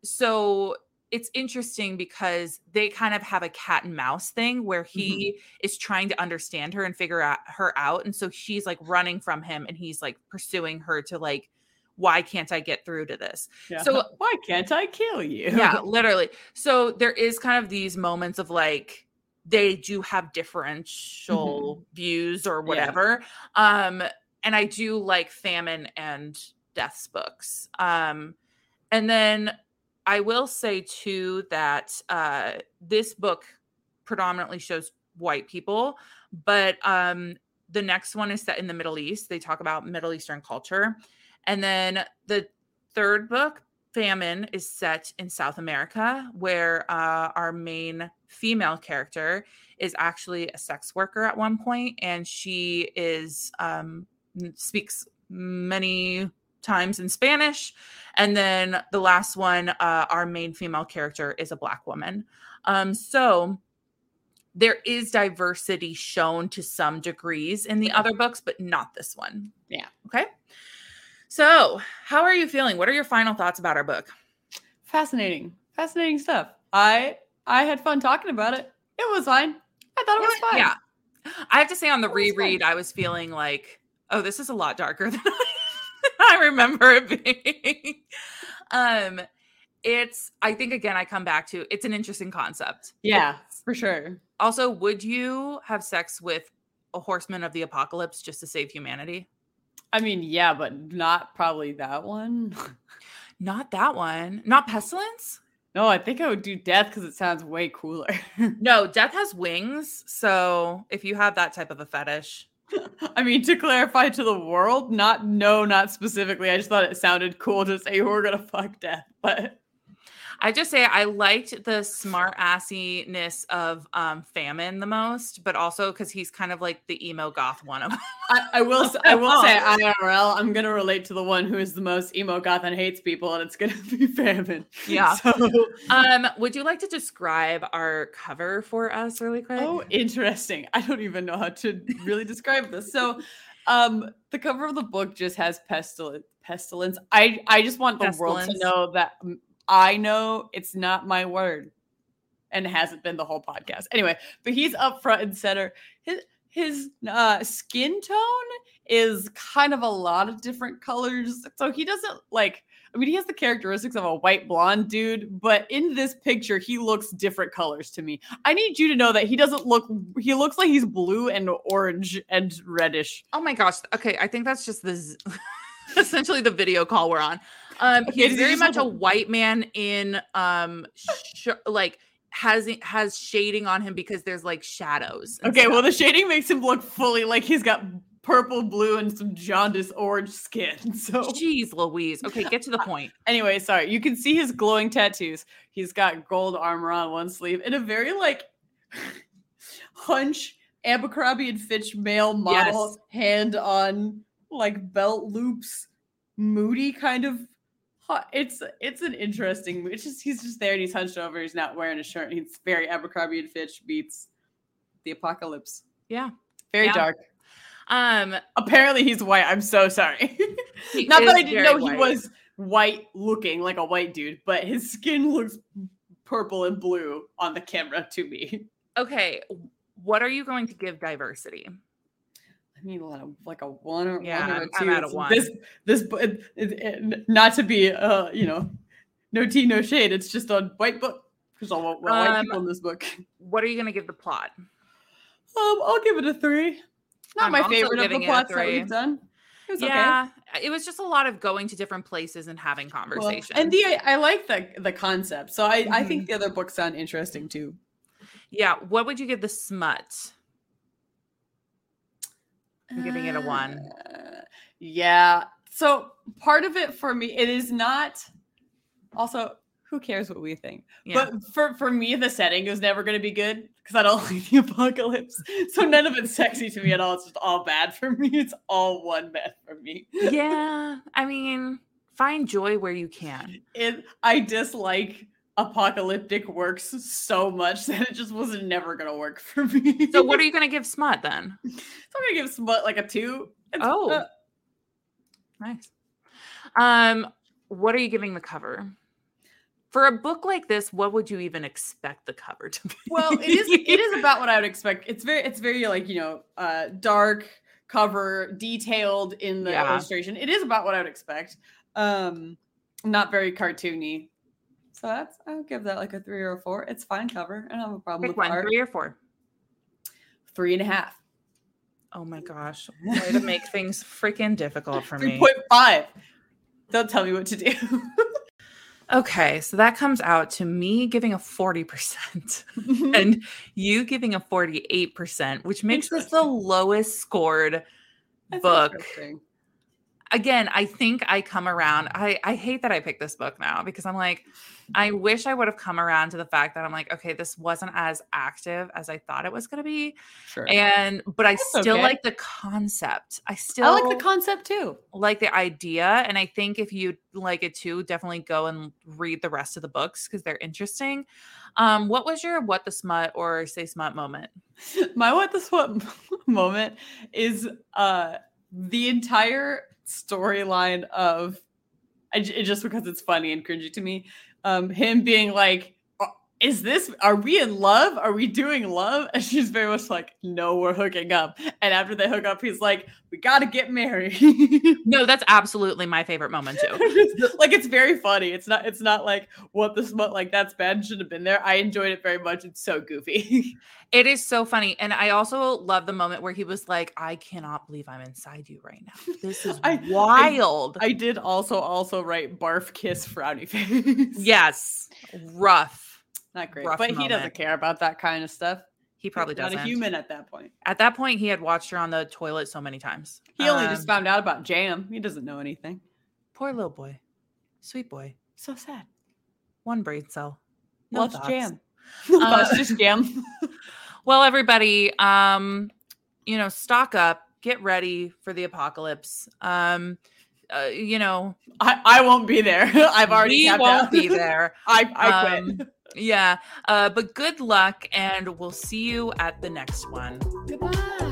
A: so it's interesting because they kind of have a cat and mouse thing where he is trying to understand her and figure out her out and so she's like running from him and he's like pursuing her to like why can't i get through to this
B: Yeah.
A: So-
B: why can't I kill you?
A: yeah literally so there is kind of these moments of like they do have differential views or whatever um and i do like famine and death's books um and then i will say too that uh this book predominantly shows white people but um the next one is set in the middle east. They talk about middle eastern culture and then the third book famine is set in south america where uh, our main female character is actually a sex worker at one point and she is um, speaks many times in spanish and then the last one uh, our main female character is a black woman. Um, so there is diversity shown to some degrees in the other books but not this one.
B: Yeah.
A: okay so how are you feeling what are your final thoughts about our book
B: Fascinating. Fascinating stuff. I I had fun talking about it. It was fine. I thought it was fine.
A: Yeah. I have to say on the
B: It was fun.
A: reread, I was feeling like, oh, this is a lot darker than I remember it being. um, it's I think again, I come back to it's an interesting concept.
B: Yeah,
A: It's-
B: for sure.
A: also, would you have sex with a horseman of the apocalypse just to save humanity?
B: I mean, yeah, but not probably that one.
A: Not that one. Not pestilence?
B: no, I think I would do death because it sounds way cooler.
A: No, death has wings. So if you have that type of a fetish,
B: I mean, to clarify to the world, not no, not specifically. I just thought it sounded cool to say we're gonna fuck death, but
A: I just say I liked the smart assiness of um famine the most, but also because he's kind of like the emo goth one of
B: I, I will. I will say IRL. I'm gonna relate to the one who is the most emo goth and hates people, and it's gonna be famine.
A: Yeah.
B: So,
A: um would you like to describe our cover for us really quick?
B: oh, interesting. I don't even know how to really describe this. So, um, the cover of the book just has pestilence. Pestilence. I I just want the world to know that I know it's not my word, and hasn't been the whole podcast. Anyway, but he's up front and center. His his uh, skin tone is kind of a lot of different colors. So he doesn't like. I mean, he has the characteristics of a white blonde dude, but in this picture, he looks different colors to me. I need you to know that he doesn't look. He looks like he's blue and orange and reddish.
A: Oh my gosh. Okay, I think that's just the z- essentially the video call we're on. Um
B: Okay,
A: he's very much a white man in um sh- like has has shading on him because there's like shadows.
B: Okay, well, the shading makes him look fully like he's got purple, blue, and some jaundice orange skin. So,
A: Jeez Louise. Okay, get to the point.
B: anyway, sorry. You can see his glowing tattoos. He's got gold armor on one sleeve and a very like hunch Abercrombie and Fitch male model
A: Yes.
B: hand on like belt loops, moody kind of. It's it's an interesting. It's just he's just there and he's hunched over. He's not wearing a shirt. He's very Abercrombie and Fitch beats the apocalypse.
A: Yeah.
B: Very
A: Yeah.
B: dark.
A: Um,
B: Apparently, he's white. I'm so sorry. Not that I didn't know he was white looking like a white dude, but his skin looks purple and blue on the camera to me.
A: Okay, what are you going to give diversity?
B: I need a lot of like a one or
A: Yeah,
B: one or
A: I'm-
B: two.
A: I'm at a
B: It's-
A: one.
B: This this it, it, not to be uh you know no tea no shade. It's just a white book because all, all white
A: Um,
B: people in this book.
A: What are you going to give the plot?
B: Um, I'll give it a three. Not
A: I'm
B: my favorite of the
A: giving it a
B: plots that we've done. It was okay.
A: yeah, it was just a lot of going to different places and having
B: Well,
A: conversations.
B: and the I, I like the the concept, so I I
A: Mhm.
B: think the other books sound interesting too.
A: yeah, what would you give the smut? I'm giving it a one.
B: Uh, yeah. So part of it for me, it is not. Also, who cares what we think?
A: Yeah.
B: But for for me, the setting is never going to be good because I don't like the apocalypse. So none of it's sexy to me at all. It's just all bad for me. It's all one bad for me.
A: yeah, I mean, find joy where you can.
B: It. I dislike apocalyptic works so much that it just was never going to work for me.
A: So, what are you going to give smut then?
B: So I'm gonna give Smut like a two. It's-
A: Oh.
B: uh,
A: Nice. Um, what are you giving the cover? For a book like this, what would you even expect the cover to be?
B: well, it is. It is about what I would expect. It's very. It's very like you know, uh, dark cover, detailed in the
A: Yeah.
B: illustration. It is about what I would expect. Um, not very cartoony. So that's. I'll give that like a three or a four. It's fine cover. I don't have a problem
A: Pick
B: with
A: one,
B: art.
A: three or four.
B: Three and a half.
A: Oh my gosh. Way to make things freaking difficult for
B: Three
A: me.
B: point five. Don't tell me what to do.
A: Okay, so that comes out to me giving a 40% and you giving a 48%, which makes this the lowest scored
B: That's
A: book. Again, I think I come around. I, I hate that I picked this book now because I'm like, I wish I would have come around to the fact that I'm like, okay, this wasn't as active as I thought it was going to be.
B: Sure.
A: And, but I
B: That's
A: still
B: okay.
A: like the concept. I still
B: I like the concept too.
A: like the idea and i think if you like it too definitely go and read the rest of the books because they're interesting um what was your what the smut or say smut moment
B: my what the smut moment is uh the entire storyline of I, j- just because it's funny and cringy to me um him being like "Uh, is this are we in love? Are we doing love? And she's very much like no we're hooking up. And after they hook up he's like we gotta get married.
A: No that's absolutely my favorite moment too.
B: Like it's very funny. It's not it's not like what the smut like that's bad. Should have been there. I enjoyed it very much. It's so goofy.
A: It is so funny. And i also love the moment where he was like i cannot believe i'm inside you right now. This is
B: I- I-
A: wild.
B: I did also also write barf kiss frowny face.
A: yes. Rough
B: not great. But he doesn't care about that kind of stuff.
A: he probably
B: not
A: doesn't Not
B: a human at that point.
A: at that point he had watched her on the toilet so many times
B: He only just
A: Um,
B: found out about jam. He doesn't know anything.
A: poor little boy sweet boy
B: So sad.
A: one brain cell No
B: Loves jam.
A: Uh,
B: That's just jam.
A: Well, everybody, um, you know, stock up, get ready for the apocalypse. Um, uh, you know,
B: I, I won't be there. I've already
A: we won't
B: out.
A: be there.
B: I, I quit.
A: Um, yeah, uh, but good luck, and we'll see you at the next one.
B: Goodbye.